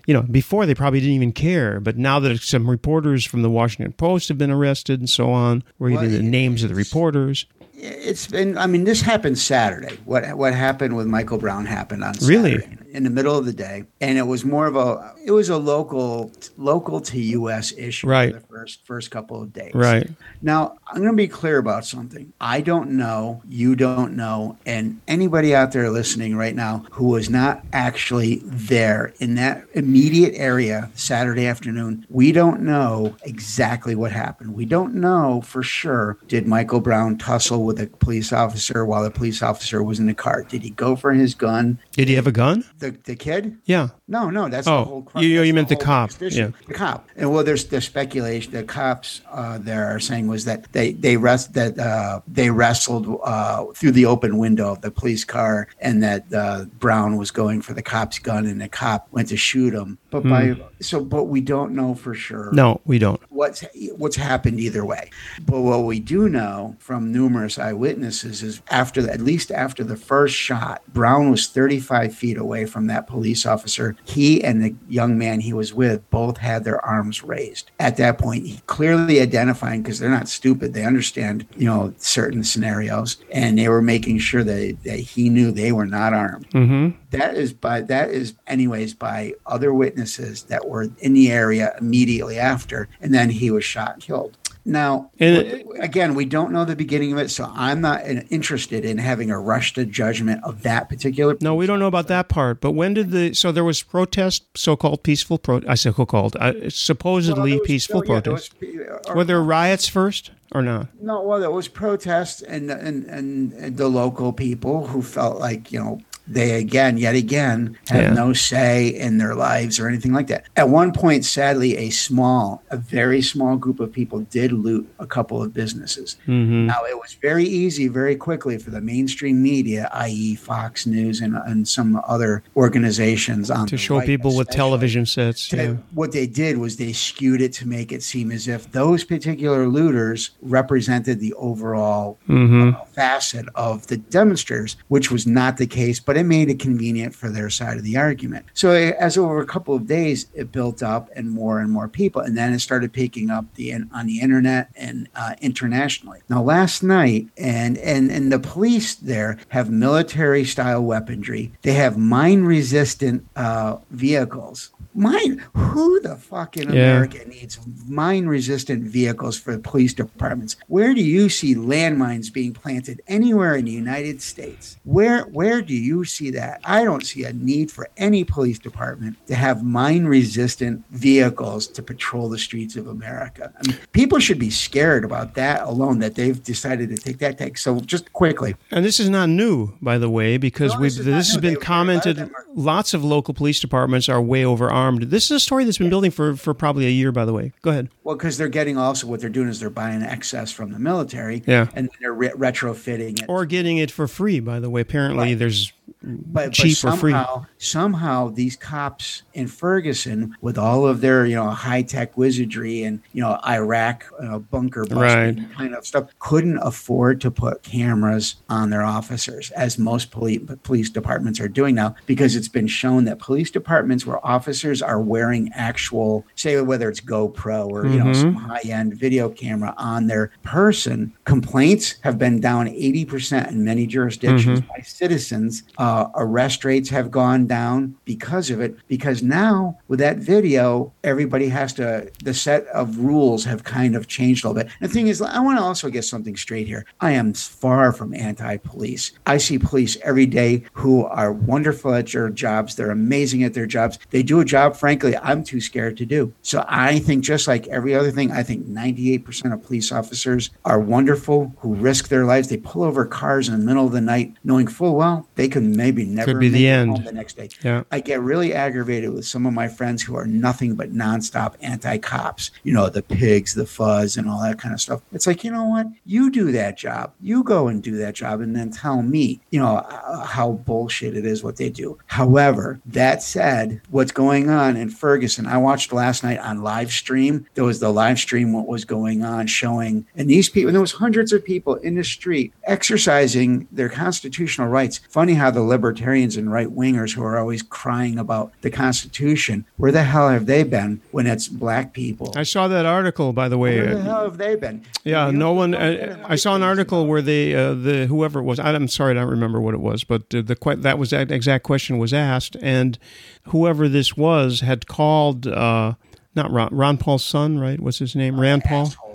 You know before they probably didn't even care but now that some reporters from the washington post have been arrested and so on we're well, the names of the reporters. It's been i mean this happened saturday. What what happened with michael brown happened on saturday. In the middle of the day, and it was more of a it was a local local to U.S. issue right. for the first first couple of days. Right. Now I'm going to be clear about something. I don't know, you don't know, and anybody out there listening right now who was not actually there in that immediate area Saturday afternoon, we don't know exactly what happened. We don't know for sure. Did Michael Brown tussle with a police officer while the police officer was in the car? Did he go for his gun? Did he have a gun? The the kid? Yeah. No, no, that's oh, the whole. You, you meant the, the cop? Yeah. The cop. And well, there's the speculation. The cops uh, there are saying was that they they rest that uh, they wrestled uh, through the open window of the police car, and that uh, Brown was going for the cop's gun, and the cop went to shoot him. But mm. by so, but we don't know for sure. No, we don't. What's what's happened either way. But what we do know from numerous eyewitnesses is after the, at least after the first shot, Brown was 35 feet away from that police officer. He and the young man he was with both had their arms raised. At that point, he clearly identifying because they're not stupid. They understand, you know, certain scenarios, and they were making sure that, that he knew they were not armed. Mm-hmm. That is by that is anyways by other witnesses that were in the area immediately after, and then he was shot and killed. Now, and, again, we don't know the beginning of it, so I'm not uh, interested in having a rush to judgment of that particular. No, we don't know about that part. But when did the so there was protest, so-called peaceful pro? I said so-called, uh, supposedly well, was, peaceful oh, no, protest. Yeah, was, uh, uh, Were there riots first or not? No, well, there was protests and, and and and the local people who felt like you know they again, yet again, have yeah. no say in their lives or anything like that. At one point, sadly, a small, a very small group of people did loot a couple of businesses. Mm-hmm. Now, it was very easy, very quickly for the mainstream media, i.e., Fox News and, and some other organizations, on to show right, people with television sets. To, yeah. What they did was they skewed it to make it seem as if those particular looters represented the overall mm-hmm. uh, facet of the demonstrators, which was not the case. But but it made it convenient for their side of the argument. So as over a couple of days, it built up and more and more people, and then it started picking up the on the internet and uh, internationally. Now last night, and and and the police there have military style weaponry. They have mine resistant uh, vehicles mine who the fuck in yeah. america needs mine resistant vehicles for police departments? Where do you see landmines being planted anywhere in the united states? Where where do you see that? I don't see a need for any police department to have mine resistant vehicles to patrol the streets of america. I mean people should be scared about that alone that they've decided to take that take so just quickly. And this is not new by the way because no, we've this, this has been commented lots of local police departments are way overarmed This is a story that's been building for, for probably a year, by the way. Go ahead. Well, because they're getting also what they're doing is they're buying excess from the military. Yeah. And they're re- retrofitting it. Or getting it for free, by the way. Apparently, right. there's but, cheap but somehow, somehow these cops in Ferguson, with all of their you know high tech wizardry and you know Iraq uh, bunker busting right. kind of stuff, couldn't afford to put cameras on their officers, as most police police departments are doing now, because it's been shown that police departments where officers are wearing actual, say whether it's GoPro or you mm-hmm. know some high end video camera on their person, complaints have been down eighty percent in many jurisdictions mm-hmm. by citizens. Uh, arrest rates have gone down because of it. Because now with that video, everybody has to, the set of rules have kind of changed a little bit. And the thing is, I want to also get something straight here. I am far from anti police. I see police every day who are wonderful at their jobs. They're amazing at their jobs. They do a job, frankly, I'm too scared to do. So I think, just like every other thing, I think 98% of police officers are wonderful who risk their lives. They pull over cars in the middle of the night knowing full well they can maybe never Could be the end. the next day. Yeah. I get really aggravated with some of my friends who are nothing but nonstop anti-cops. You know, the pigs, the fuzz, and all that kind of stuff. It's like, you know what? You do that job. You go and do that job, and then tell me, you know, uh, how bullshit it is what they do. However, that said, what's going on in Ferguson? I watched last night on live stream. There was the live stream what was going on, showing, and these people, and there was hundreds of people in the street exercising their constitutional rights. Funny how the libertarians and right wingers who are always crying about the Constitution, where the hell have they been when it's black people? I saw that article, by the way. Where the hell have they been? Yeah, no one. Uh, I saw an article where they, uh, the whoever it was, I'm sorry, I don't remember what it was, but the that was that exact question was asked, and whoever this was had called. Uh, not Ron, Ron Paul's son, right? What's his name? Rand Paul. Asshole Rand Paul.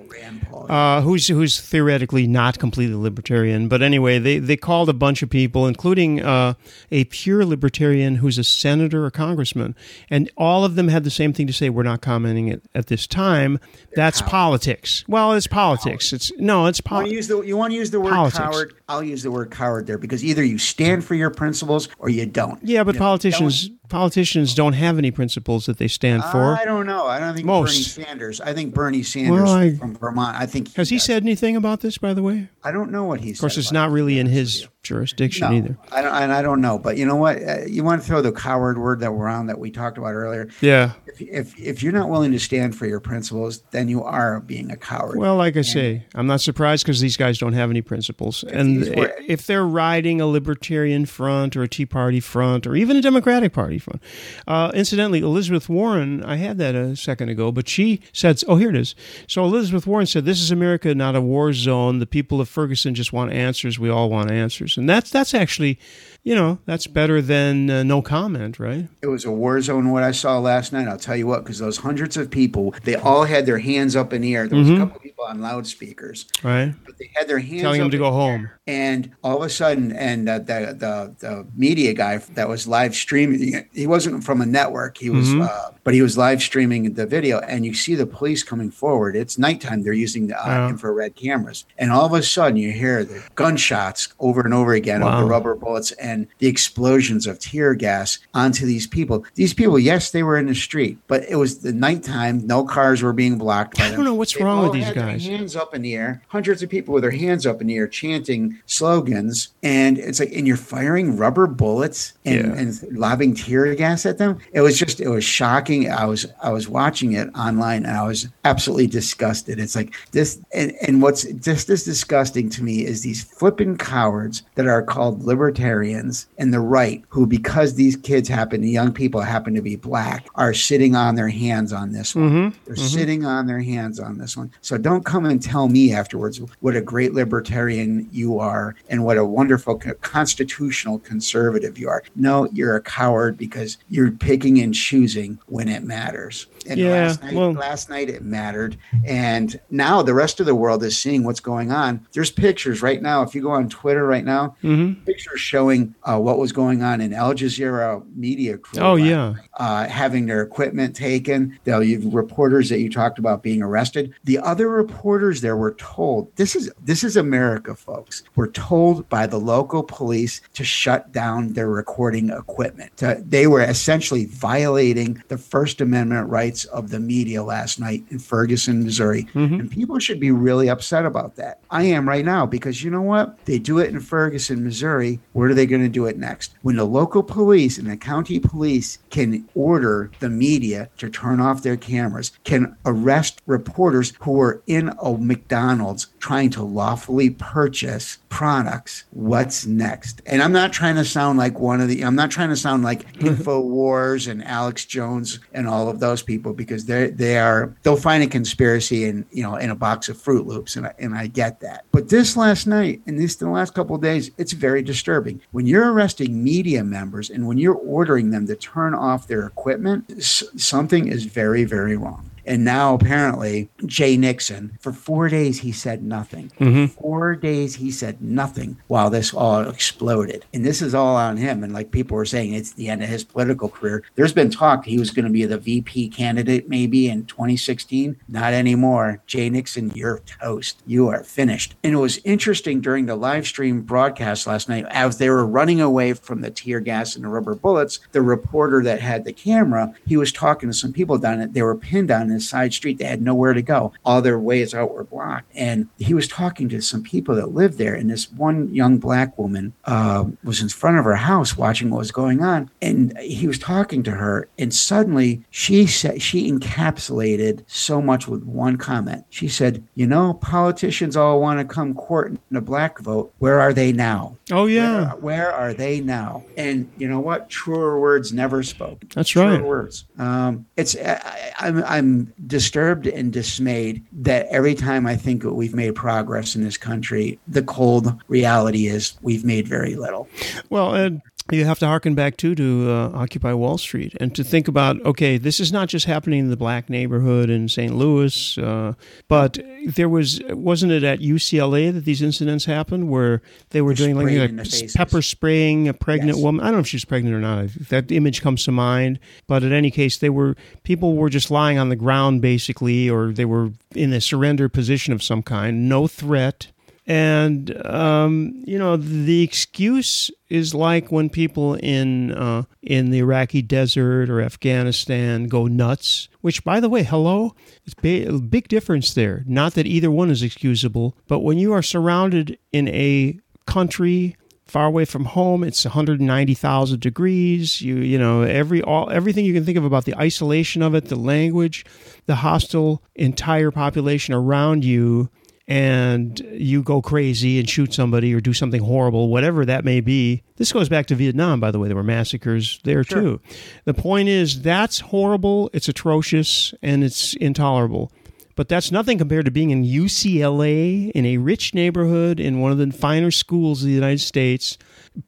Uh, who's who's theoretically not completely libertarian, but anyway, they they called a bunch of people, including uh, a pure libertarian who's a senator or congressman, and all of them had the same thing to say. We're not commenting at, at this time. That's politics. Well, it's politics. It's no, it's politics. You, you want to use the word politics. coward? I'll use the word coward there because either you stand for your principles or you don't. Yeah, but you politicians know, politicians don't have any principles that they stand for. I don't know. I don't think Most. Bernie Sanders. I think Bernie Sanders well, I, from Vermont. I think he has he does. said anything about this, by the way? I don't know what he's. Of course, it's not really in his jurisdiction no, either. I don't, and I don't know, but you know what? Uh, you want to throw the coward word that we're on that we talked about earlier. Yeah. If, if, if you're not willing to stand for your principles, then you are being a coward. Well, like I and say, I'm not surprised because these guys don't have any principles, and were, if they're riding a libertarian front or a Tea Party front or even a Democratic Party front. Uh, incidentally, Elizabeth Warren, I had that a second ago, but she said, "Oh, here it is." So Elizabeth Warren said, "This is America, not a war zone. The people of Ferguson just want answers. We all want answers." And that's that's actually, you know, that's better than uh, no comment, right? It was a war zone. What I saw last night, I'll tell you what, because those hundreds of people, they all had their hands up in the air. There was mm-hmm. a couple people on loudspeakers, right? But they had their hands telling them to go home. And all of a sudden, and uh, the, the the media guy that was live streaming, he wasn't from a network. He was, mm-hmm. uh, but he was live streaming the video, and you see the police coming forward. It's nighttime. They're using the uh, infrared cameras, and all of a sudden, you hear the gunshots over and over again wow. of the rubber bullets and the explosions of tear gas onto these people. These people, yes, they were in the street, but it was the nighttime. No cars were being blocked. I don't know what's they wrong with these guys. hands up in the air. Hundreds of people with their hands up in the air chanting slogans, and it's like, and you're firing rubber bullets and, yeah. and lobbing tear gas at them. It was just, it was shocking. I was, I was watching it online, and I was absolutely disgusted. It's like this, and, and what's just as disgusting to me is these flipping cowards that are called libertarians Republicans and the right, who, because these kids happen, the young people happen to be black, are sitting on their hands on this one. Mm-hmm. They're sitting on their hands on this one. So don't come and tell me afterwards what a great libertarian you are and what a wonderful constitutional conservative you are. No, you're a coward because you're picking and choosing when it matters. And Yeah, last night, well- last night it mattered. And now the rest of the world is seeing what's going on. There's pictures right now. If you go on Twitter right now, Mm-hmm. pictures showing uh, what was going on in Al Jazeera media crew. Oh yeah. uh, having their equipment taken. The reporters that you talked about being arrested. The other reporters there were told this is this is America, folks. Were told by the local police to shut down their recording equipment. To- they were essentially violating the First Amendment rights of the media last night in Ferguson, Missouri. Mm-hmm. And people should be really upset about that. I am right now because you know what? They do it in Ferguson, Missouri. Where are they going to do it next? When the local police and the county police can order the media to turn off their cameras, can arrest reporters who are in a McDonald's trying to lawfully purchase products, what's next? And I'm not trying to sound like one of the, I'm not trying to sound like InfoWars and Alex Jones and all of those people because they they are, they'll find a conspiracy in, you know, in a box of Froot Loops. And I, and I get that. But this last night and this the last couple of days, it's very disturbing. When you're arresting media members and when you're ordering them to turn off their equipment, something is very, very wrong. And now apparently Jay Nixon, for four days, he said nothing. Mm-hmm. Four days, he said nothing while this all exploded. And this is all on him. And like people were saying, it's the end of his political career. There's been talk he was going to be the VP candidate maybe in 2016. Not anymore. Jay Nixon, you're toast. You are finished. And it was interesting during the live stream broadcast last night, as they were running away from the tear gas and the rubber bullets, the reporter that had the camera, he was talking to some people down it. They were pinned on this side street. They had nowhere to go. All their ways out were blocked. And he was talking to some people that lived there. And this one young black woman uh, was in front of her house watching what was going on. And he was talking to her. And suddenly she said, she encapsulated so much with one comment. She said, You know, politicians all want to come court in a black vote. Where are they now? Oh yeah. Where, where are they now? And you know what? Truer words never spoke. That's Truer right. words. Um, it's I, I'm I'm disturbed and dismayed that every time I think we've made progress in this country, the cold reality is we've made very little. Well, Ed, you have to harken back too to uh, Occupy Wall Street and to think about okay, this is not just happening in the black neighborhood in St. Louis, uh, but there was wasn't it at UCLA that these incidents happened where they were doing like, like in the faces. pepper spraying a pregnant Yes. woman. I don't know if she's pregnant or not. That image comes to mind, but in any case, they were people were just lying on the ground basically, or they were in a surrender position of some kind, no threat. And um, you know the excuse is like when people in uh, in the Iraqi desert or Afghanistan go nuts. Which, by the way, hello, it's a big difference there. Not that either one is excusable, but when you are surrounded in a country far away from home, it's 190,000 degrees. You you know every all everything you can think of about the isolation of it, the language, the hostile entire population around you and you go crazy and shoot somebody or do something horrible, whatever that may be. This goes back to Vietnam, by the way. There were massacres there too. The point is, that's horrible, it's atrocious, and it's intolerable. But that's nothing compared to being in UCLA, in a rich neighborhood, in one of the finer schools of the United States,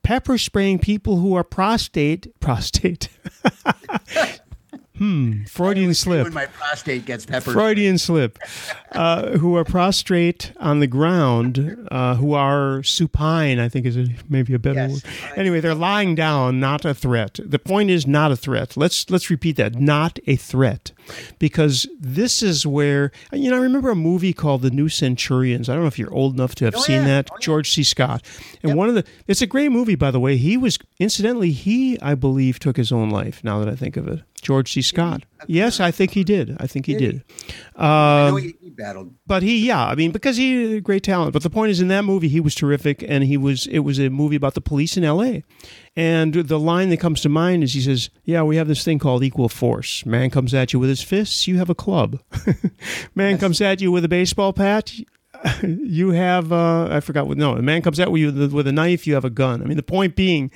pepper spraying people who are prostate, prostate. hmm, Freudian slip. When my prostate gets peppered. Freudian slip, uh, who are prostrate on the ground, uh, who are supine, I think is a, maybe a better Yes. word. Anyway, they're lying down, not a threat. The point is not a threat. Let's let's repeat that, not a threat, because this is where you know. I remember a movie called The New Centurions. I don't know if you're old enough to have Oh, seen yeah. that. Oh, yeah. George C. Scott, and one of the it's a great movie by the way. He was incidentally he I believe took his own life. Now that I think of it, George C. Scott. Yes, I think he did. I think he Did know um, he, he battled. but he, yeah, I mean, because he had great talent. But the point is, in that movie, he was terrific, and he was. It was a movie about the police in L.A. And the line that comes to mind is, he says, "Yeah, we have this thing called equal force. Man comes at you with his fists, you have a club. Man comes at you with a baseball bat." you have uh, I forgot what no a man comes out with you with a knife you have a gun. I mean the point being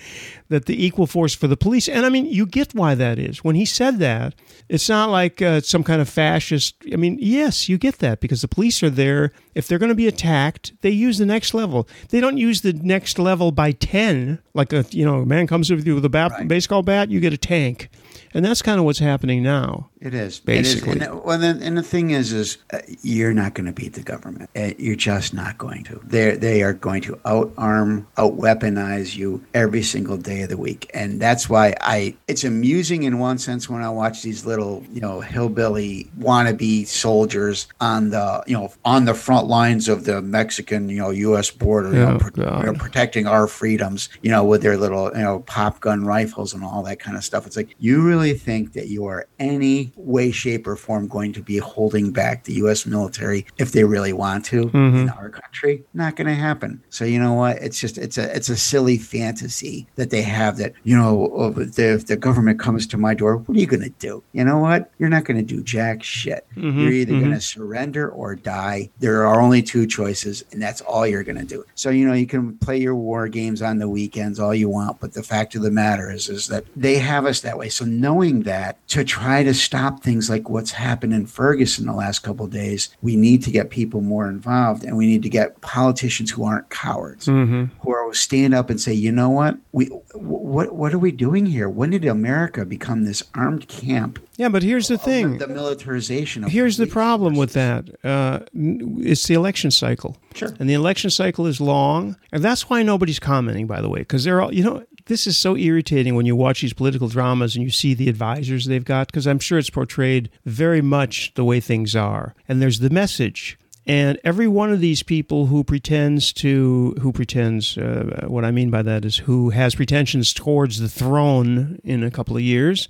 that the equal force for the police and I mean you get why that is. When he said that it's not like uh, some kind of fascist I mean yes you get that because the police are there. If they're going to be attacked they use the next level. They don't use the next level by 10 like a you know a man comes with you with a bat, right. baseball bat you get a tank and that's kind of what's happening now. It is basically. It is. And, well, then, and the thing is, is uh, you're not going to beat the government. Uh, you're just not going to. They they are going to outarm, out weaponize you every single day of the week, and that's why I. It's amusing in one sense when I watch these little, you know, hillbilly wannabe soldiers on the, you know, on the front lines of the Mexican, you know, U.S. border, you, know, pro- you know, protecting our freedoms, you know, with their little, you know, pop gun rifles and all that kind of stuff. It's like you really really think that you are any way, shape, or form going to be holding back the U.S. military if they really want to mm-hmm. in our country? Not going to happen. So you know what? It's just it's a it's a silly fantasy that they have that you know oh, if the government comes to my door, what are you going to do? You know what? You're not going to do jack shit. Mm-hmm. You're either mm-hmm. going to surrender or die. There are only two choices, and that's all you're going to do. So you know you can play your war games on the weekends all you want, but the fact of the matter is is that they have us that way. So knowing that to try to stop things like what's happened in Ferguson the last couple days, we need to get people more involved and we need to get politicians who aren't cowards, mm-hmm. who are stand up and say, you know what, we what what are we doing here? When did America become this armed camp? Yeah, but here's the thing: the, militarization. here's the problem with that: uh, it's the election cycle. Sure. And the election cycle is long, and that's why nobody's commenting. By the way, because they're all you know this is so irritating when you watch these political dramas and you see the advisors they've got, because I'm sure it's portrayed very much the way things are. And there's the message. And every one of these people who pretends to, who pretends, uh, what I mean by that is who has pretensions towards the throne in a couple of years,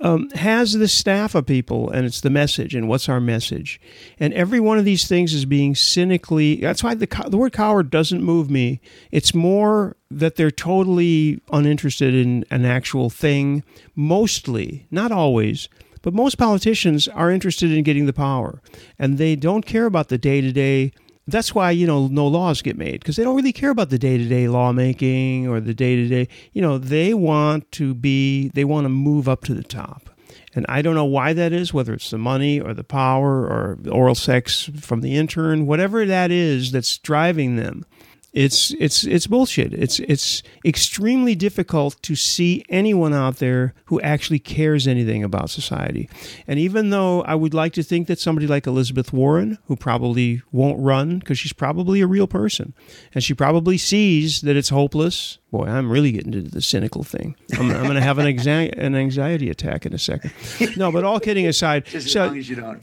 um, has this staff of people, and it's the message, and what's our message? And every one of these things is being cynically. That's why the the word coward doesn't move me. It's more that they're totally uninterested in an actual thing. Mostly, not always, but most politicians are interested in getting the power, and they don't care about the day to day that's why you know no laws get made because they don't really care about the day-to-day lawmaking or the day-to-day you know they want to be they want to move up to the top. And i don't know why that is whether it's the money or the power or oral sex from the intern whatever that is that's driving them it's it's it's bullshit. It's it's extremely difficult to see anyone out there who actually cares anything about society. And even though I would like to think that somebody like Elizabeth Warren, who probably won't run because she's probably a real person, and she probably sees that it's hopeless. Boy, I'm really getting into the cynical thing. I'm, I'm going to have an, anxiety, an anxiety attack in a second. No, but all kidding aside, so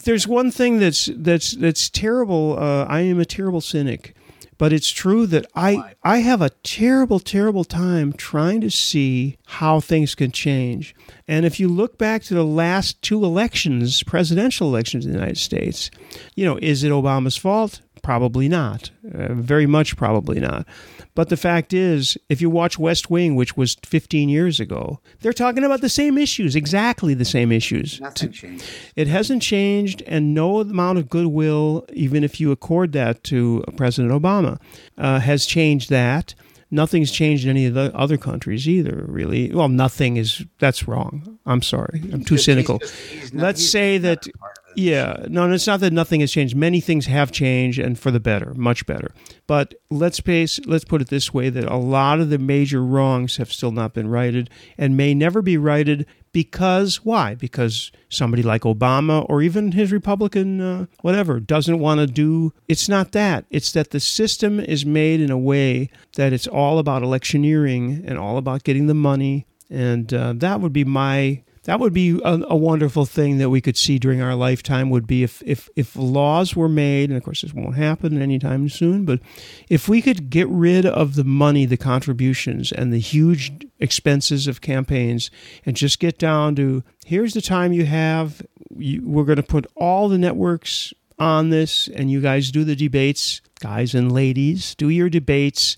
there's one thing that's that's that's terrible. Uh, I am a terrible cynic but it's true that I I have a terrible terrible time trying to see how things can change. And if you look back to the last two elections, presidential elections in the United States, you know, is it Obama's fault? Probably not. Uh, very much probably not. But the fact is, if you watch West Wing, which was 15 years ago, they're talking about the same issues, exactly the same issues. Nothing changed. It hasn't changed, and no amount of goodwill, even if you accord that to President Obama, uh, has changed that. Nothing's changed in any of the other countries either, really. Well, nothing is, that's wrong. I'm sorry. I'm too cynical. Just, he's not, Let's say that yeah, no, it's not that nothing has changed. Many things have changed, and for the better, much better. But let's pace, let's put it this way: that a lot of the major wrongs have still not been righted, and may never be righted because why? Because somebody like Obama or even his Republican uh, whatever doesn't want to do. It's not that. It's that the system is made in a way that it's all about electioneering and all about getting the money, and uh, that would be my that would be a, a, wonderful thing that we could see during our lifetime would be if, if, if laws were made, and of course this won't happen anytime soon, but if we could get rid of the money, the contributions, and the huge expenses of campaigns and just get down to here's the time you have, you, we're going to put all the networks on this, and you guys do the debates, guys and ladies, do your debates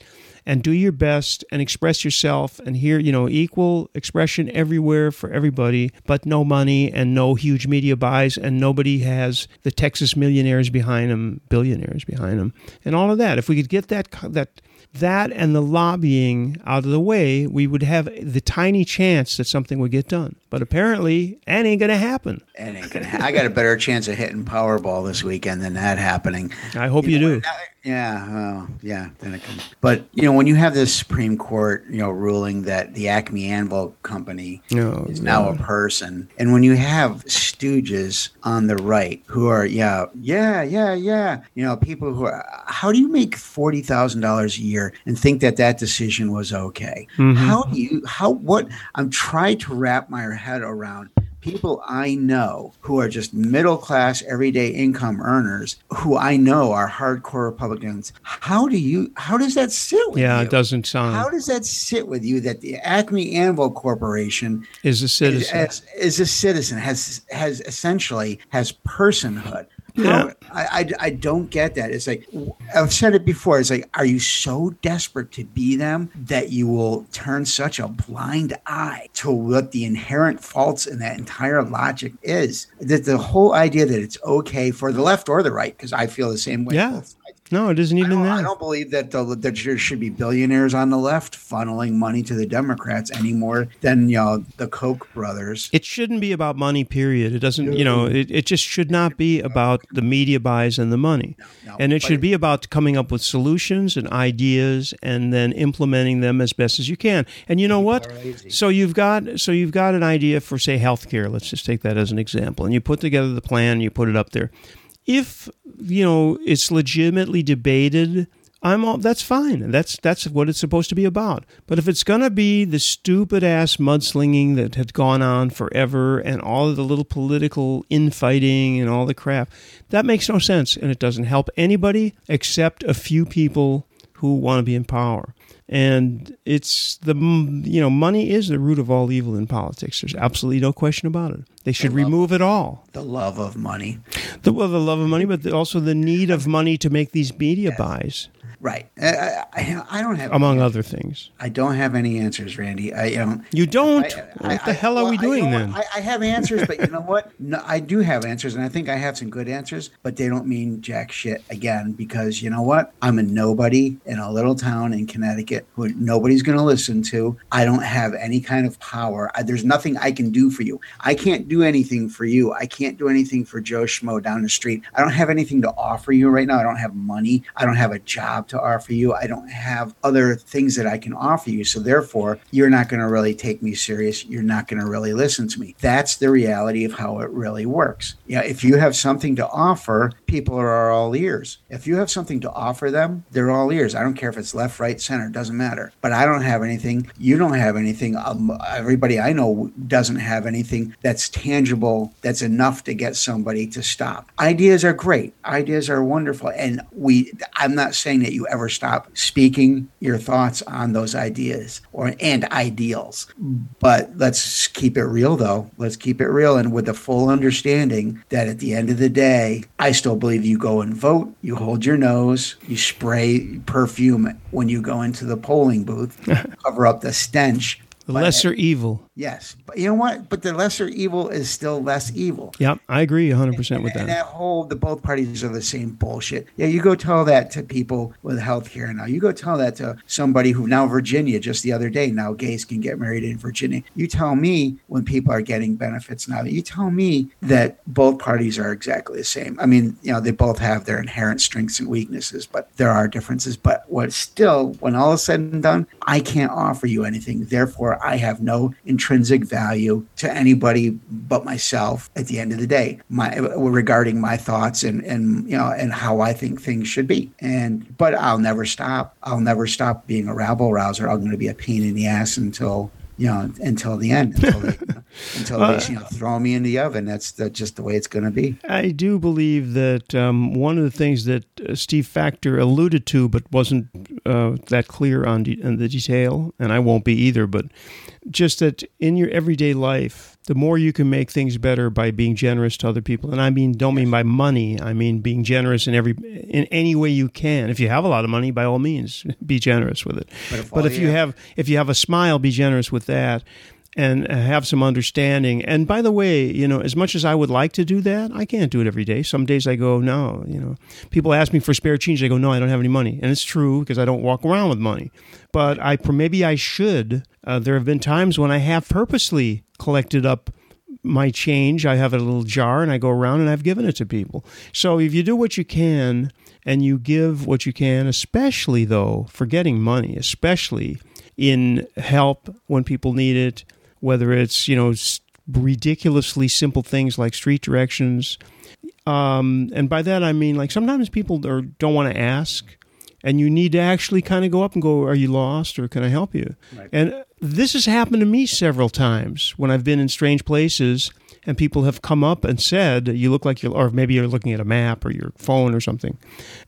and do your best and express yourself and hear, you know, equal expression everywhere for everybody, but no money and no huge media buys and nobody has the Texas millionaires behind them, billionaires behind them, and all of that. If we could get that that that and the lobbying out of the way, we would have the tiny chance that something would get done. But apparently, that ain't going to happen. It ain't gonna. Ha- I got a better chance of hitting Powerball this weekend than that happening. I hope you, know, do. Yeah, well, yeah. Then it can. But you know, when you have this Supreme Court, you know, ruling that the Acme Anvil Company Oh, is now a person, and when you have stooges on the right who are, yeah, yeah, yeah, yeah, you know, people who are, how do you make forty thousand dollars a year and think that that decision was okay? Mhm. How do you? How? What? I'm trying to wrap my head around people I know who are just middle class, everyday income earners who I know are hardcore Republicans. How do you, how does that sit with Yeah, you? it doesn't sound How does that sit with you that the Acme Anvil Corporation is a is, citizen. is, is a citizen, has has essentially has personhood? Yeah. I, I, I don't get that. It's like I've said it before. It's like, are you so desperate to be them that you will turn such a blind eye to what the inherent faults in that entire logic is? That the whole idea that it's okay for the left or the right, because I feel the same way. Yeah. both. No, it isn't even don't, I don't believe that the, that there should be billionaires on the left funneling money to the Democrats any more than you know the Koch brothers. It shouldn't be about money, period. It doesn't, you know, it, it just should not be about the media buys and the money. no, and it should be about coming up with solutions and ideas and then implementing them as best as you can. And you know what? So you've got so you've got an idea for say healthcare. Let's just take that as an example. And you put together the plan, you put it up there. If you know it's legitimately debated I'm all that's fine. That's that's what it's supposed to be about. But if it's gonna be the stupid ass mudslinging that had gone on forever and all of the little political infighting and all the crap, that makes no sense and it doesn't help anybody except a few people who want to be in power. And it's the you know money is the root of all evil in politics. There's absolutely no question about it. They should remove it all. The love of money. The, well, the love of money, but also the need of money to make these media buys, Right. I, I, I don't have among other things. I don't have any answers, Randy. I um, You don't. I- what the hell are well, we doing then? I, I have answers, but you know what? No, I do have answers, and I think I have some good answers, but they don't mean jack shit again because you know what? I'm a nobody in a little town in Connecticut who nobody's going to listen to. I don't have any kind of power. I, there's nothing I can do for you. I can't do anything for you. I can't do anything for Joe Schmo down the street. I don't have anything to offer you right now. I don't have money. I don't have a job to offer you. I don't have other things that I can offer you. So therefore, you're not going to really take me serious. You're not going to really listen to me. That's the reality of how it really works. Yeah, if you have something to offer, people are all ears. If you have something to offer them, they're all ears. I don't care if it's left, right, center, doesn't matter. But I don't have anything. You don't have anything. Um, everybody I know doesn't have anything that's tangible, that's enough to get somebody to stop. Ideas are great. Ideas are wonderful. And we, I'm not saying that you ever stop speaking your thoughts on those ideas or and ideals. But let's keep it real though. Let's keep it real and with the full understanding that at the end of the day, I still believe you go and vote, you hold your nose, you spray perfume when you go into the polling booth, cover up the stench. The lesser evil. Yes, but you know what? But the lesser evil is still less evil. Yep, I agree 100% with And that. that whole, the both parties are the same bullshit. Yeah, you go tell that to people with health care now. You go tell that to somebody who now Virginia, just the other day, now gays can get married in Virginia. You tell me when people are getting benefits now, you tell me that both parties are exactly the same. I mean, you know, they both have their inherent strengths and weaknesses, but there are differences. But what still, when all is said and done, I can't offer you anything. Therefore, I have no intrinsic value to anybody but myself at the end of the day my regarding my thoughts and and you know and how I think things should be and but I'll never stop I'll never stop being a rabble rouser I'm going to be a pain in the ass until you know until the end until they, until they you know, throw me in the oven. That's, that's just the way it's going to be. I do believe that um, one of the things that uh, Steve Factor alluded to, but wasn't uh, that clear on, de- on the detail, and I won't be either, but just that in your everyday life, the more you can make things better by being generous to other people, and I mean don't mean by money, I mean being generous in every in any way you can. If you have a lot of money, by all means, be generous with it. But if, but if you have if you have a smile, be generous with that and have some understanding. And by the way, you know, as much as I would like to do that, I can't do it every day. Some days I go, no, you know, people ask me for spare change. I go, no, I don't have any money. And it's true because I don't walk around with money. But I maybe I should. Uh, there have been times when I have purposely collected up my change. I have a little jar and I go around and I've given it to people. So if you do what you can and you give what you can, especially though, for getting money, especially in help when people need it, whether it's you know ridiculously simple things like street directions. Um, and by that I mean like sometimes people are, don't want to ask, and you need to actually kind of go up and go, "Are you lost, or can I help you?" Right. And this has happened to me several times when I've been in strange places and people have come up and said, "You look like you're," or maybe you're looking at a map or your phone or something,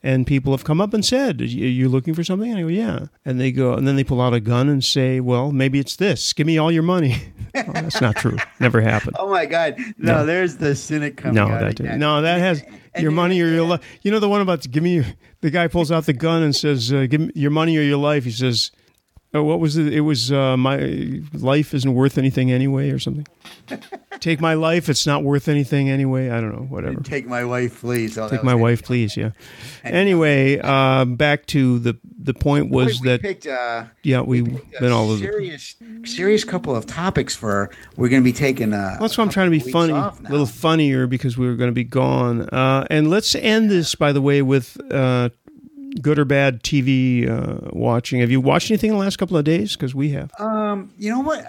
and people have come up and said, "You looking for something?" And I go, "Yeah," and they go, and then they pull out a gun and say, "Well, maybe it's this. Give me all your money." that's not true. Never happened. Oh my God! No, no. there's the cynic coming no, out. That, no, that has your money or your life. You know the one about give me. The guy pulls out the gun and says, uh, "Give me your money or your life." He says, Oh, what was it? It was uh, my life isn't worth anything anyway, or something. Take my life; it's not worth anything anyway. I don't know, whatever. Take my wife, please. Oh, Take my wife, please. Yeah. Anyway, uh, back to the the point was we, that picked, uh, yeah, we, we been all serious serious couple of topics for we're going to be taking. Uh, that's why I'm trying to be funny, a little funnier because we were going to be gone. Uh, and let's end this, by the way, with uh, good or bad TV uh, watching? Have you watched anything in the last couple of days? Because we have. Um, you know what?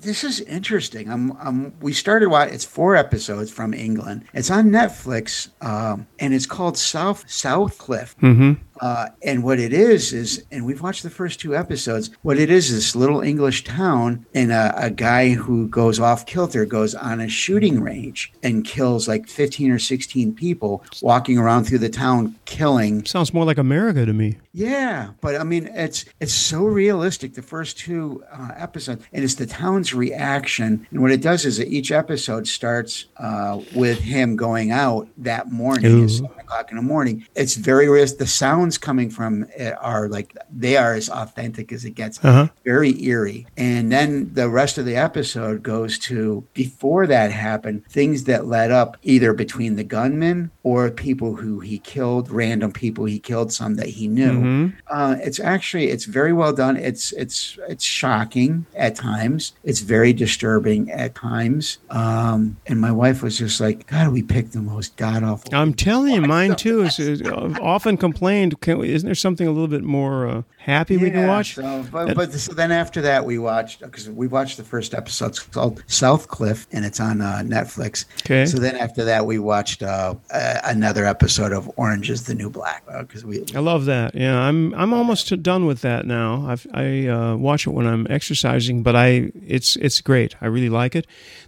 This is interesting. I'm, I'm, we started watching. It's four episodes from England. It's on Netflix, um, and it's called South Southcliffe. Mm-hmm. Uh, and what it is is, and we've watched the first two episodes. What it is, is this little English town, and a, a guy who goes off kilter goes on a shooting range and kills like fifteen or sixteen people, walking around through the town killing. Sounds more like America to me. Yeah, but I mean, it's it's so realistic. The first two uh, episodes, and it's the town's reaction. And what it does is that each episode starts uh, with him going out that morning, at seven o'clock in the morning. It's very real. The sound sounds coming from it are like they are as authentic as it gets, uh-huh. very eerie. And then the rest of the episode goes to before that happened, things that led up either between the gunman or people who he killed, random people he killed, some that he knew. Mm-hmm. Uh, it's actually it's very well done. It's it's it's shocking at times. It's very disturbing at times. Um, and my wife was just like, God, we picked the most god awful. I'm telling you, mine too is, is often complained can we, isn't there something a little bit more uh, happy yeah, we can watch? So, but, but so then after that, we watched because we watched the first episode. It's called Southcliffe, and it's on uh, Netflix. Okay. So then after that, we watched uh, another episode of Orange Is the New Black because uh, we. I love that. Yeah, I'm I'm almost done with that now. I've, i uh, watch it when I'm exercising, but I it's it's great. I really like it.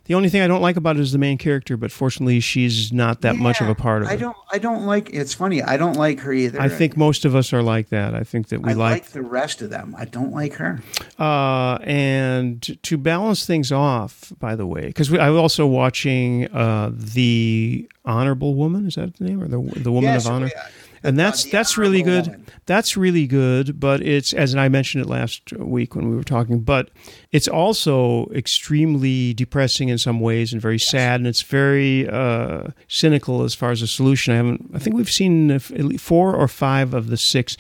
The only thing I don't like about it is the main character, but fortunately, she's not that yeah, much of a part of I it. I don't. I don't like. It's funny. I don't like her either. I think most of us are like that. I think that we I like, like the rest of them. I don't like her. Uh, and to balance things off, by the way, because I'm also watching uh, the Honorable Woman. Is that the name or the the Woman yes, of Honor? Yeah and that's that's really good. Woman. That's really good, but it's as I mentioned it last week when we were talking, but it's also extremely depressing in some ways and very yes. sad, and it's very uh, cynical as far as a solution. I haven't. I think we've seen four or five of the six,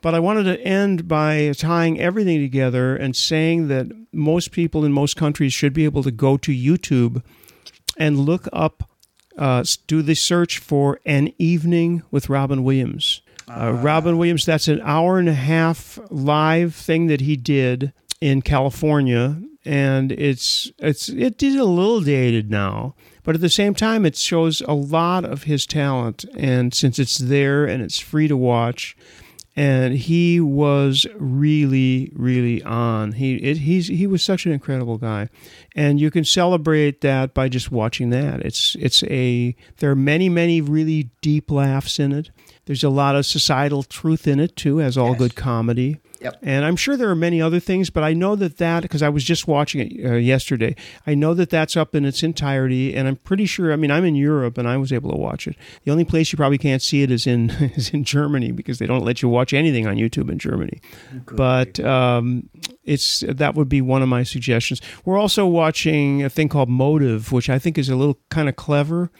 but I wanted to end by tying everything together and saying that most people in most countries should be able to go to YouTube and look up uh, do the search for An Evening with Robin Williams. Uh, Robin Williams, that's an hour and a half live thing that he did in California, and it's it's it is a little dated now, but at the same time, it shows a lot of his talent. And since it's there and it's free to watch, and he was really, really on. He it, he's he was such an incredible guy, and you can celebrate that by just watching that. It's it's a there are many many really deep laughs in it. There's a lot of societal truth in it too, as all Yes. good comedy. Yep. And I'm sure there are many other things, but I know that that because I was just watching it uh, yesterday. I know that that's up in its entirety, and I'm pretty sure. I mean, I'm in Europe, and I was able to watch it. The only place you probably can't see it is in is in Germany because they don't let you watch anything on YouTube in Germany. But um, it's that would be one of my suggestions. We're also watching a thing called Motive, which I think is a little kind of clever,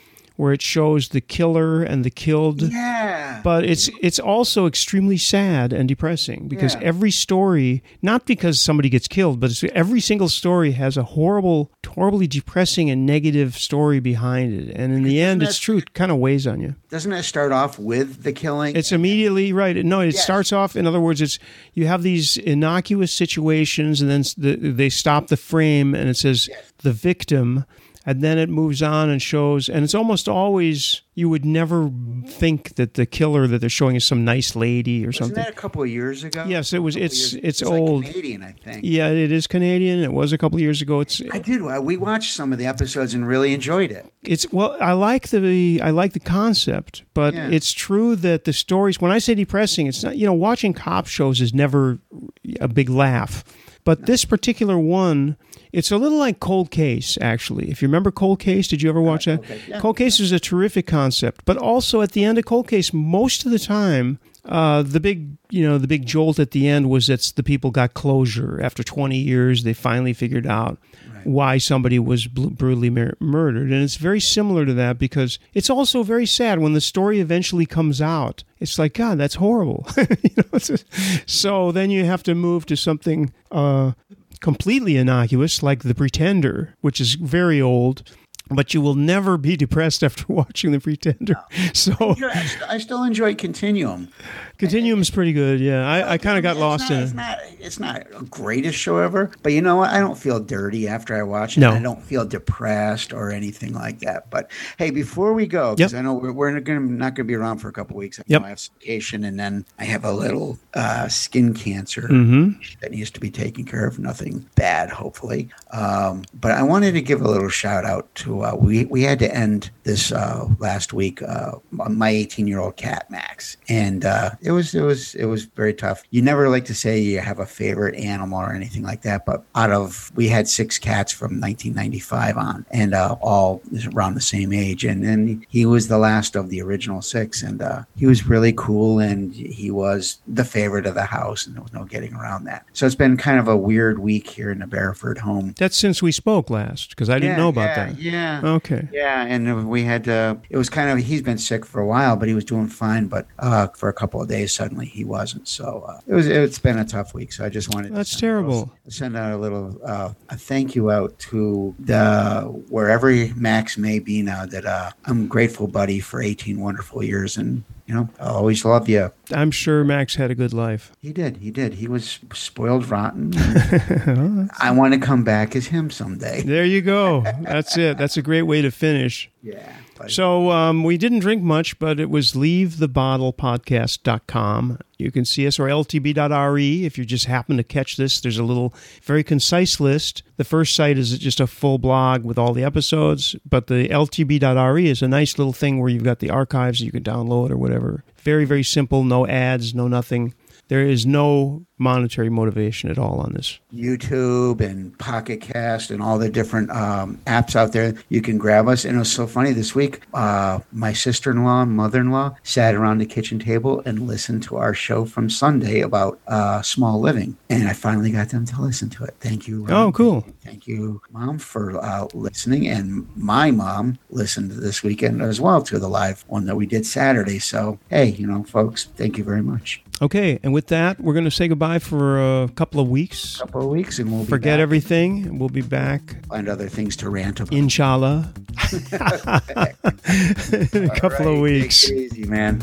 where it shows the killer and the killed Yeah. but it's it's also extremely sad and depressing because Yeah. every story not because somebody gets killed but it's, every single story has a horrible horribly depressing and negative story behind it and in the end it's true it kind of weighs on you Doesn't it start off with the killing? it's immediately right no it Yes. starts off in other words it's you have these innocuous situations and then the, they stop the frame and it says the victim and then it moves on and shows and it's almost always you would never think that the killer that they're showing is some nice lady or something. Wasn't something that a couple of years ago? Yes, it was- it's- it's like old. Canadian, I think. yeah it is canadian it was a couple of years ago it's I did. We watched some of the episodes and really enjoyed it. it's well i like the i like the concept but Yeah. it's true that the stories when i say depressing it's not you know watching cop shows is never a big laugh but this particular one it's a little like cold case actually if you remember cold case did you ever watch that Case, yeah. cold case is a terrific concept but also at the end of cold case most of the time uh, the big, you know, the big jolt at the end was that the people got closure after 20 years. They finally figured out why somebody was bl- brutally mur- murdered, and it's very similar to that because it's also very sad when the story eventually comes out. It's like God, that's horrible. you know, it's just- so then you have to move to something uh, completely innocuous, like The Pretender, which is very old. But you will never be depressed after watching The Pretender. So I, st- I still enjoy Continuum. Continuum's pretty good. Yeah, I, I kind of got It's lost not, in it's it. Not, it's not a greatest show ever, but you know what? I don't feel dirty after I watch it. No. I don't feel depressed or anything like that. But hey, before we go, because Yep. I know we're, we're gonna, not going to be around for a couple weeks. I, Yep. I have vacation, and then I have a little uh, skin cancer Mm-hmm. that needs to be taken care of. Nothing bad, hopefully. Um, but I wanted to give a little shout out to uh, we we had to end this uh, last week. Uh, my 18 year old cat Max, and uh, it was it was it was very tough. You never like to say you have a favorite animal or anything like that, but out of we had six cats from 1995 on, and uh, all around the same age, and then he was the last of the original six, and uh, he was really cool, and he was the favorite of the house, and there was no getting around that. So it's been kind of a weird week here in the Bareford home. That's since we spoke last because I didn't Yeah, know about yeah, that. Yeah. Okay. Yeah, and we had uh, it was kind of he's been sick for a while, but he was doing fine. But uh, for a couple of days, suddenly he wasn't. So uh, it was it's been a tough week. So I just wanted to That's send terrible. Send out a little uh, a thank you out to the wherever Max may be now. That uh, I'm grateful, buddy, for 18 wonderful years, and you know I always love you. I'm sure Max had a good life. He did, he did. He was spoiled rotten. I want to come back as him someday. There you go. That's it. That's a great way to finish. Yeah. So um, we didn't drink much, but it was leavethebottlepodcast.com. You can see us or ltb.re if you just happen to catch this. There's a little very concise list. The first site is just a full blog with all the episodes, but the ltb.re is a nice little thing where you've got the archives you can download or whatever. Very, very simple. No ads, no nothing. There is no monetary motivation at all on this. YouTube and Pocket Cast and all the different um, apps out there. You can grab us. And it was so funny this week. Uh, my sister in law and mother in law sat around the kitchen table and listened to our show from Sunday about uh, small living. And I finally got them to listen to it. Thank you. Ron. Oh, cool. Thank you, Mom, for uh, listening. And my mom listened this weekend as well to the live one that we did Saturday. So, hey, you know, folks, thank you very much. Okay, and with that, we're going to say goodbye for a couple of weeks. A couple of weeks and we'll Forget back. everything. and We'll be back, Find other things to rant about. inshallah, in a couple All of weeks. Easy, man.